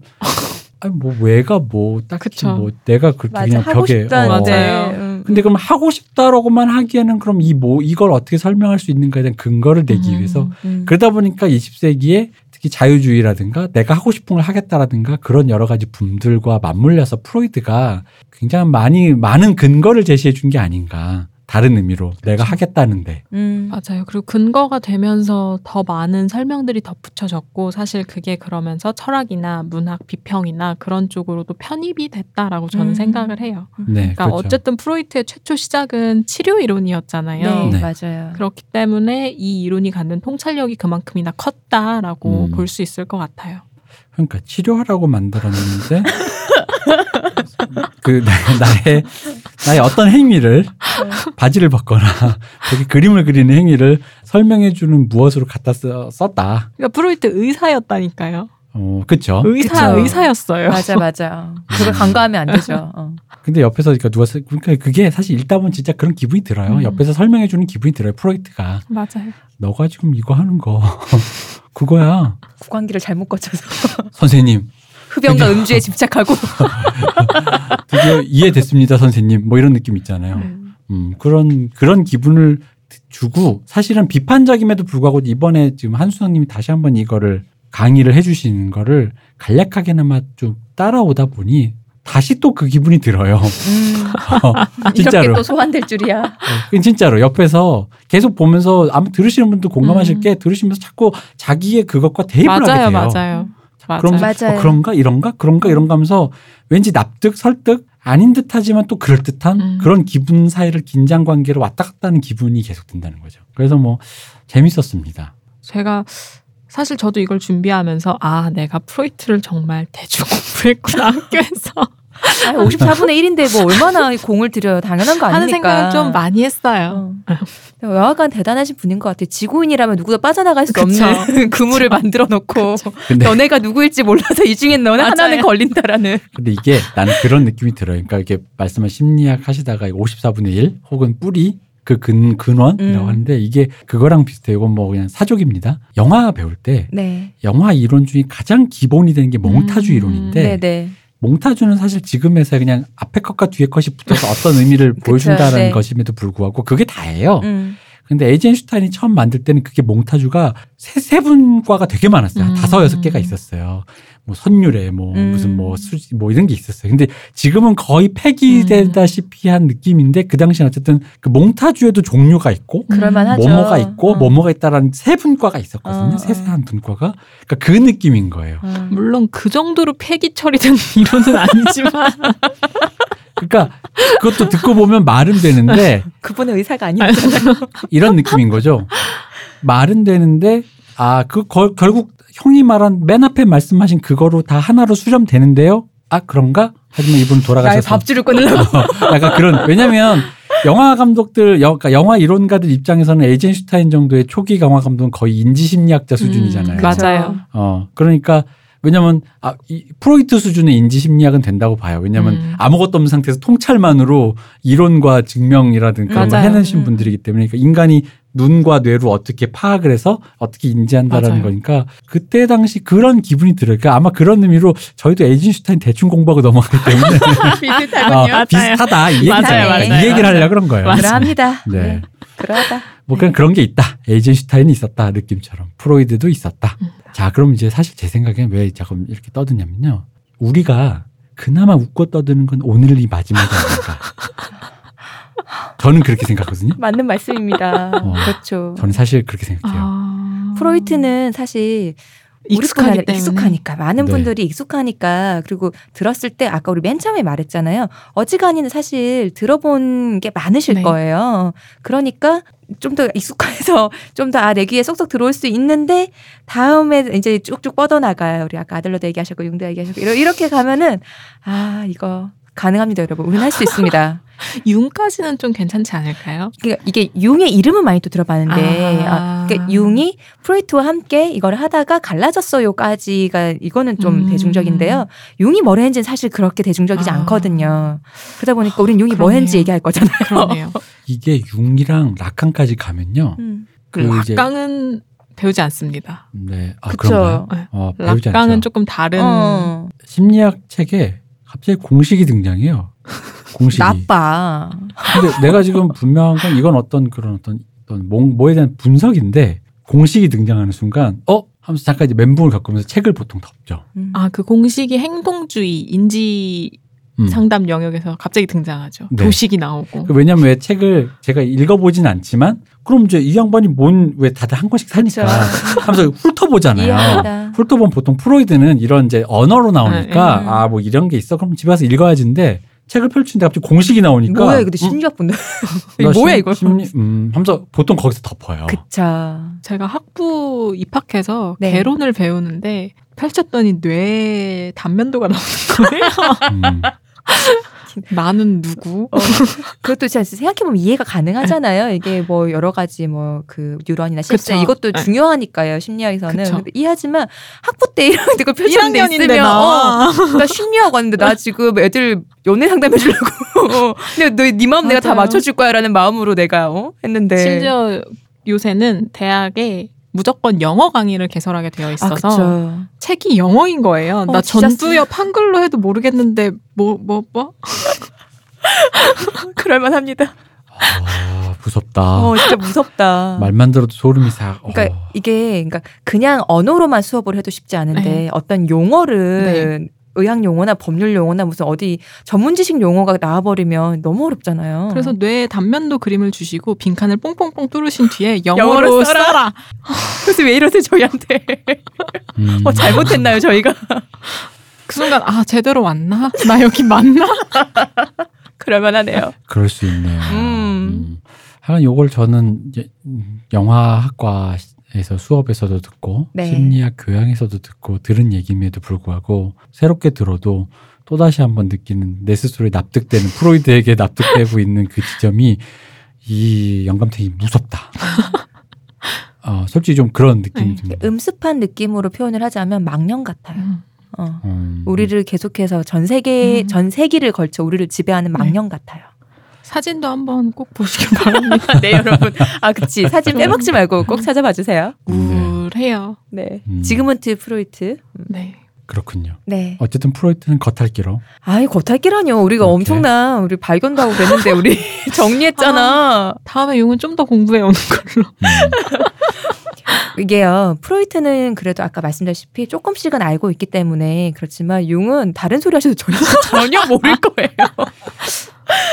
아니 뭐 왜가 뭐 딱히 그쵸. 뭐 내가 그렇게 맞아 그냥 하고 벽에 어. 맞아요. 음, 근데 그럼 하고 싶다라고만 하기에는 그럼 이 뭐 이걸 어떻게 설명할 수 있는가에 대한 근거를 내기 음. 위해서 음. 그러다 보니까 20세기에 특히 자유주의라든가 내가 하고 싶은 걸 하겠다라든가 그런 여러 가지 붐들과 맞물려서 프로이드가 굉장히 많이 많은 근거를 제시해 준 게 아닌가. 다른 의미로 내가 하겠다는데. 음. 맞아요. 그리고 근거가 되면서 더 많은 설명들이 덧붙여졌고 사실 그게 그러면서 철학이나 문학 비평이나 그런 쪽으로도 편입이 됐다라고 저는 음. 생각을 해요. 네, 그러니까 그렇죠. 어쨌든 프로이트의 최초 시작은 치료 이론이었잖아요. 네, 네. 맞아요. 그렇기 때문에 이 이론이 갖는 통찰력이 그만큼이나 컸다라고 음. 볼수 있을 것 같아요. 그러니까 치료하라고 만들었는데 *laughs* 그 나- 나의 나의 어떤 행위를 바지를 벗거나 거기 그림을 그리는 행위를 설명해 주는 무엇으로 갖다 써, 썼다. 그러니까 프로이트 의사였다니까요. 어, 그렇죠. 의사 그쵸. 의사였어요. 맞아 맞아. 그걸 간과하면 안 되죠. *laughs* 어. 근데 옆에서 그러니까 누가 써- 그러니까 그게 사실 읽다 보면 진짜 그런 기분이 들어요. 음. 옆에서 설명해 주는 기분이 들어요. 프로이트가 맞아요. 너가 지금 이거 하는 거 *laughs* 그거야. 구강기를 잘못 거쳐서 선생님 흡연과 음주에 집착하고. *laughs* 드디어 이해됐습니다, 선생님. 뭐 이런 느낌 있잖아요. 음. 음, 그런 그런 기분을 주고 사실은 비판적임에도 불구하고 이번에 지금 한수성님이 다시 한번 이거를 강의를 해주시는 거를 간략하게나마 좀 따라오다 보니 다시 또 그 기분이 들어요. 음. *laughs* 어, *laughs* 이렇게 진짜로. 또 소환될 줄이야. 어, 진짜로 옆에서 계속 보면서 아마 들으시는 분도 공감하실 음. 게 들으시면서 자꾸 자기의 그것과 대입을 하게 맞아요, 돼요. 맞아요. 맞아요. 그럼 맞아요. 어, 그런가 이런가 그런가 이런가 하면서 왠지 납득 설득 아닌 듯하지만 또 그럴 듯한 음. 그런 기분 사이를 긴장 관계로 왔다 갔다 하는 기분이 계속 든다는 거죠. 그래서 뭐 재밌었습니다. 제가 사실 저도 이걸 준비하면서 아 내가 프로이트를 정말 대충 공부했구나 *laughs* 학교에서 아, 54분의 1인데 뭐 얼마나 공을 들여요. 당연한 거 아닙니까? 하는 생각을 좀 많이 했어요. 어. 여하간 대단하신 분인 것 같아요. 지구인이라면 누구도 빠져나갈 수 그쵸. 없는 *laughs* 그물을 만들어 놓고 너네가 누구일지 몰라서 이 중엔 너네 맞아요. 하나는 걸린다라는. 근데 이게 나는 그런 느낌이 들어요. 그러니까 이게 말씀한 심리학 하시다가 54분의 1 혹은 뿌리 그 근 근원이라고 음. 하는데 이게 그거랑 비슷해요. 이건 뭐 그냥 사족입니다. 영화 배울 때 네. 영화 이론 중에 가장 기본이 되는 게 몽타주 음. 이론인데 네, 네. 몽타주는 사실 지금 에서 그냥 앞에 컷과 뒤에 컷이 붙어서 어떤 의미를 *laughs* 보여준다는 네. 것임에도 불구하고 그게 다예요. 음. 근데 에이젠슈타인이 처음 만들 때는 그게 몽타주가 세, 세 분과가 되게 많았어요. 한 음. 다섯 여섯 개가 있었어요. 뭐 선율에 뭐 음. 무슨 뭐 수지 뭐 이런 게 있었어요. 근데 지금은 거의 폐기되다시피 한 느낌인데 그 당시엔 어쨌든 그 몽타주에도 종류가 있고 그럴만하죠. 뭐뭐가 있고 어. 뭐뭐가 있다라는 세 분과가 있었거든요. 어, 세세한 분과가. 그러니까 그 느낌인 거예요. 음. 물론 그 정도로 폐기 처리된 *laughs* 이론은 아니지만 그러니까 그것도 듣고 보면 말은 되는데 *laughs* 그분의 의사가 아니었잖아요. 이런 느낌인 거죠. 말은 되는데 아그 결국 형이 말한 맨 앞에 말씀하신 그거로 다 하나로 수렴되는데요. 아 그런가? 하지만 이분 돌아가셔서 밥줄을 끊으려고. *laughs* 약간 그런 왜냐면 영화 감독들 영, 그러니까 영화 이론가들 입장에서는 에이젠슈타인 정도의 초기 영화 감독은 거의 인지 심리학자 수준이잖아요. 음, 맞아요. 어 그러니까 왜냐면 아, 이 프로이트 수준의 인지 심리학은 된다고 봐요. 왜냐면 음. 아무것도 없는 상태에서 통찰만으로 이론과 증명이라든가 그런 걸 맞아요. 해내신 음. 분들이기 때문에 그러니까 인간이 눈과 뇌로 어떻게 파악을 해서 어떻게 인지한다라는 맞아요. 거니까 그때 당시 그런 기분이 들어요. 그러니까 아마 그런 의미로 저희도 에이젠슈타인 대충 공부하고 넘어가기 때문에 *laughs* 비슷하군요. 아, 비슷하다 이 얘기잖아요. 맞아요, 맞아요, 이 얘기를. 하려고 그런 거예요. 그러합니다. 네. 네. 그러하다. 뭐 그냥 그런 게 있다. 에이젠슈타인이 있었다 느낌처럼 프로이드도 있었다. 음. 자, 그럼 이제 사실 제 생각엔 왜 자꾸 이렇게 떠드냐면요. 우리가 그나마 웃고 떠드는 건 오늘이 마지막이 아닐까. *laughs* 저는 그렇게 생각하거든요. 맞는 말씀입니다. 어. 그렇죠. 저는 사실 그렇게 생각해요. 아. 프로이트는 사실 익숙하기 때문에. 익숙하니까 많은 네. 분들이 익숙하니까 그리고 들었을 때 아까 우리 맨 처음에 말했잖아요. 어지간히는 사실 들어본 게 많으실 네. 거예요. 그러니까 좀 더 익숙해서 *laughs* 좀 더 아 내 귀에 쏙쏙 들어올 수 있는데 다음에 이제 쭉쭉 뻗어나가요. 우리 아까 아들러도 얘기하셨고 용도 얘기하셨고 이렇게 가면은 아 이거 가능합니다, 여러분. 우리는 할수 있습니다. *laughs* 융까지는 좀 괜찮지 않을까요? 그러니까 이게 융의 이름은 많이 또 들어봤는데 아. 아, 그러니까 융이 프로이트와 함께 이걸 하다가 갈라졌어요까지가 이거는 좀 음. 대중적인데요. 융이 뭘 했는지는 사실 그렇게 대중적이지 아. 않거든요. 그러다 보니까 우린 융이 뭐 그러네요. 했는지 얘기할 거잖아요. 그러네요. *laughs* 이게 융이랑 라칸까지 가면요. 음. 그 이제 락강은 배우지 않습니다. 네, 아. 그런가요? 네. 어, 배우지 락강은 않죠. 조금 다른 어, 심리학 책에 갑자기 공식이 등장해요. 공식이. 나빠. 근데 내가 지금 분명한 건 이건 어떤 그런 어떤 어떤 뭐, 뭐에 대한 분석인데 공식이 등장하는 순간 어 하면서 잠깐 이제 멘붕을 겪으면서 책을 보통 덮죠. 음. 아그 공식이 행동주의 인지 음. 상담 영역에서 갑자기 등장하죠. 네. 도식이 나오고. 그 왜냐면 왜 책을 제가 읽어보진 않지만 그럼 이제 이 양반이 뭔 왜 다들 한 권씩 사니까. 하면서 훑어보잖아요. 이해합니다. 훑어보면 보통 프로이드는 이런 이제 언어로 나오니까 네, 네. 아뭐 이런 게 있어 그럼 집에 가서 읽어야지인데 책을 펼치는데 갑자기 공식이 나오니까 뭐야 이거 음, 심리학 분들. 나 뭐야 심- 이거. 심리 음 하면서 보통 거기서 덮어요. 그쵸. 제가 학부 입학해서 네. 개론을 배우는데 펼쳤더니 뇌 단면도가 나오는 거예요. 음. *laughs* 나는 누구? 어, 그것도 진짜 생각해보면 이해가 가능하잖아요. 이게 뭐 여러 가지 뭐 그 뉴런이나 실제. 이것도 네. 중요하니까요. 심리학에서는. 근데 이해하지만 학부 때 이런 데가 펼쳤는데 1학년인데 있으면 나. 어, 나 *laughs* 심리학 왔는데 나 지금 애들 연애 상담해 주려고 *laughs* 근데 너네 마음 내가 다 맞아요. 맞춰줄 거야라는 마음으로 내가 어? 했는데 심지어 요새는 대학에 무조건 영어 강의를 개설하게 되어 아 있어서 그쵸. 책이 영어인 거예요. 나 진짜 전두엽 한글로 해도 모르겠는데 뭐뭐 뭐? *laughs* 그럴만합니다. 아 무섭다. 어 진짜 무섭다. 말만 들어도 소름이 싹. 그러니까 어. 이게 그러니까 그냥 언어로만 수업을 해도 쉽지 않은데 네. 어떤 용어를 의학 용어나 법률 용어나 무슨 어디 전문 지식 용어가 나와버리면 너무 어렵잖아요. 그래서 뇌 단면도 그림을 주시고 빈칸을 뽕뽕뽕 뚫으신 뒤에 *laughs* 영어로 영어로 써라. 써라. *laughs* 그래서 왜 이러세요 저희한테? 음. 뭐 잘못했나요 저희가? 그 순간 아 제대로 왔나? 나 여기 맞나? *laughs* 그럴만하네요. 그럴 수 있네요. 음. 음. 하여간 요걸 저는 이제 음, 영화학과 에서 수업에서도 듣고 네. 심리학 교양에서도 듣고 들은 얘기임에도 불구하고 새롭게 들어도 또 다시 한번 느끼는 내 스스로에 납득되는 프로이드에게 납득되고 있는 그 지점이 이 영감탱이 무섭다. *laughs* 어, 솔직히 좀 그런 느낌이 네. 듭니다. 음습한 느낌으로 표현을 하자면 망령 같아요. 음. 어. 음. 우리를 계속해서 전 세계 음. 전 세기를 걸쳐 우리를 지배하는 망령 같아요. 사진도 한번 꼭 보시길 *laughs* 바랍니다. 네 여러분. 아 그치 사진 빼먹지 말고 꼭 찾아봐 주세요. 네. 우울해요. 네. 음. 지그문트 프로이트. 음. 네. 그렇군요. 네. 어쨌든 프로이트는 겉핥기로 아이 겉핥기라뇨. 우리가 그렇게. 엄청난 우리 발견도 하고 그랬는데 우리 *laughs* *laughs* 정리했잖아. 다음에 용은 좀 더 공부해 오는 걸로. 음. 이게요. 프로이트는 그래도 아까 말씀드렸다시피 조금씩은 알고 있기 때문에 그렇지만 융은 다른 소리 하셔도 전혀 전혀 모를 거예요.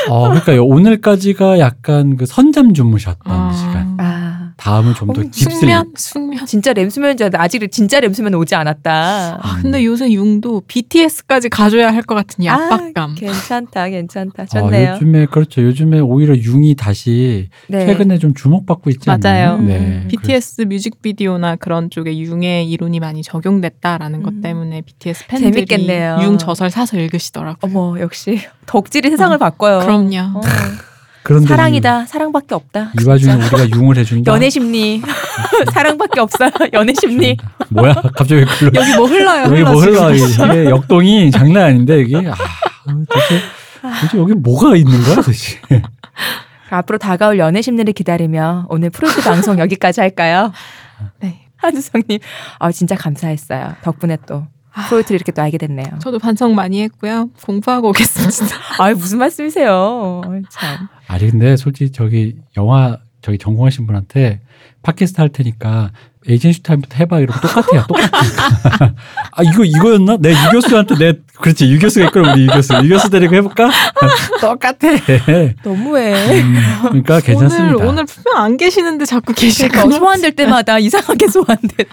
어, 그러니까 오늘까지가 약간 그 선잠 주무셨던 아. 시간. 아 다음은 좀더 어, 딥슬립. 숙면, 숙면. 진짜 램수면인지 알았는데 아직 진짜 램수면 오지 않았다. 아, 근데 요새 융도 BTS까지 가져야 할 것 같은 이 압박감. 아, 괜찮다, 괜찮다. 어, 좋네요. 요즘에 그렇죠. 요즘에 오히려 융이 다시 네. 최근에 좀 주목받고 있지 않나요? 맞아요. 네. 음. BTS 뮤직비디오나 그런 쪽에 융의 이론이 많이 적용됐다라는 음. 것 때문에 BTS 팬들이 재밌겠네요. 융 저설 사서 읽으시더라고요. 어머 역시 *laughs* 덕질이 세상을 어, 바꿔요. 그럼요. 어, 그런데 사랑이다. 사랑밖에 없다. 이, 이 와중에 우리가 융을 해준다. 연애 심리. *laughs* 사랑밖에 없어. 연애 심리. 뭐야? 갑자기 글로 여기 뭐 흘러요? 여기 뭐. 흘러? 이게 역동이 장난 아닌데 이게 아 도대체 도대체 여기 뭐가 있는 거야 도대체? 앞으로 다가올 연애 심리를 기다리며 오늘 프로이트 방송 여기까지 할까요? *laughs* 네. 한수성님, 아 진짜 감사했어요. 덕분에 또 아. 프로이트를 이렇게 또 알게 됐네요. 저도 반성 많이 했고요. 공부하고 오겠습니다. *laughs* 아 무슨 말씀이세요? 아이, 참. 아니 근데 솔직히 저기 영화 저기 전공하신 분한테 팟캐스트 할 테니까 ancient time부터 해봐 이러고 똑같아요. 똑같아. *laughs* 아 이거 이거였나? 내 유교수한테 내 그렇지 유교수가 있거든 우리 유교수 유교수 데리고 해볼까? *laughs* 똑같아. 너무해. 음, 그러니까 괜찮습니다. 오늘 오늘 분명 안 계시는데 자꾸 계시고 그러니까 소환될 때마다 이상하게 소환돼.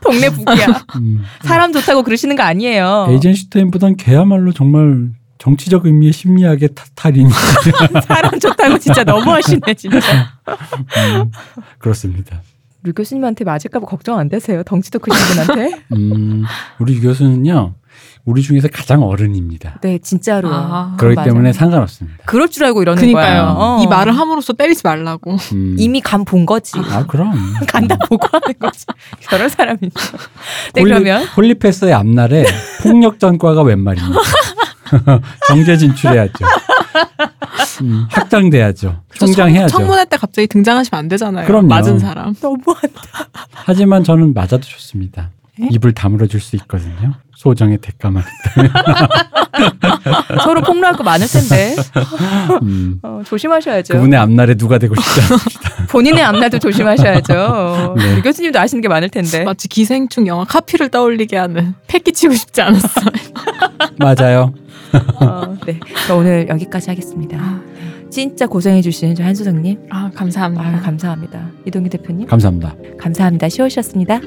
동네 북이야. *laughs* 음, 사람 좋다고 그러시는 거 아니에요. 에이전시 타임보단 그야말로 정말 정치적 의미의 심리학의 타- 탈인. *laughs* 사람 좋다고 진짜 너무하시네 진짜. *laughs* 음, 그렇습니다. 류 교수님한테 맞을까봐 걱정 안 되세요? 덩치도 크신 분한테? 음, 우리 유 교수는요 우리 중에서 가장 어른입니다. 네, 진짜로. 아, 그렇기 맞아요. 때문에 상관없습니다. 그럴 줄 알고 이러는 그니까요. 거예요. 어. 이 말을 함으로써 때리지 말라고. 음. 이미 간 본 거지. 아 그럼 *laughs* 간 다 보고 하는 거지. *laughs* 저런 사람이죠. 네, 홀리- 그러면 홀리패스의 앞날에 폭력 전과가 웬 말입니까? *laughs* 정계 진출해야죠. 음, 확장돼야죠. 총장해야죠. 청문회 때 갑자기 등장하시면 안 되잖아요. 그럼요. 맞은 사람. 너무한다. 하지만 저는 맞아도 좋습니다. 에? 입을 다물어 줄 수 있거든요. 소정의 대가만. *laughs* 서로 폭로할 거 많을 텐데 *laughs* 음, 어, 조심하셔야죠. 그분의 앞날에 누가 되고 싶지 않습니다. *laughs* 본인의 앞날도 조심하셔야죠. 네. 류 교수님도 아시는 게 많을 텐데. 마치 기생충 영화 카피를 떠올리게 하는 패기치고 싶지 않았어요. 맞아요. 어, 네. 그럼 오늘 여기까지 하겠습니다. 아, 진짜 고생해주신 저 한수정님. 아 감사합니다. 아, 감사합니다. 이동기 대표님. 감사합니다. 감사합니다. 쉬우셨습니다.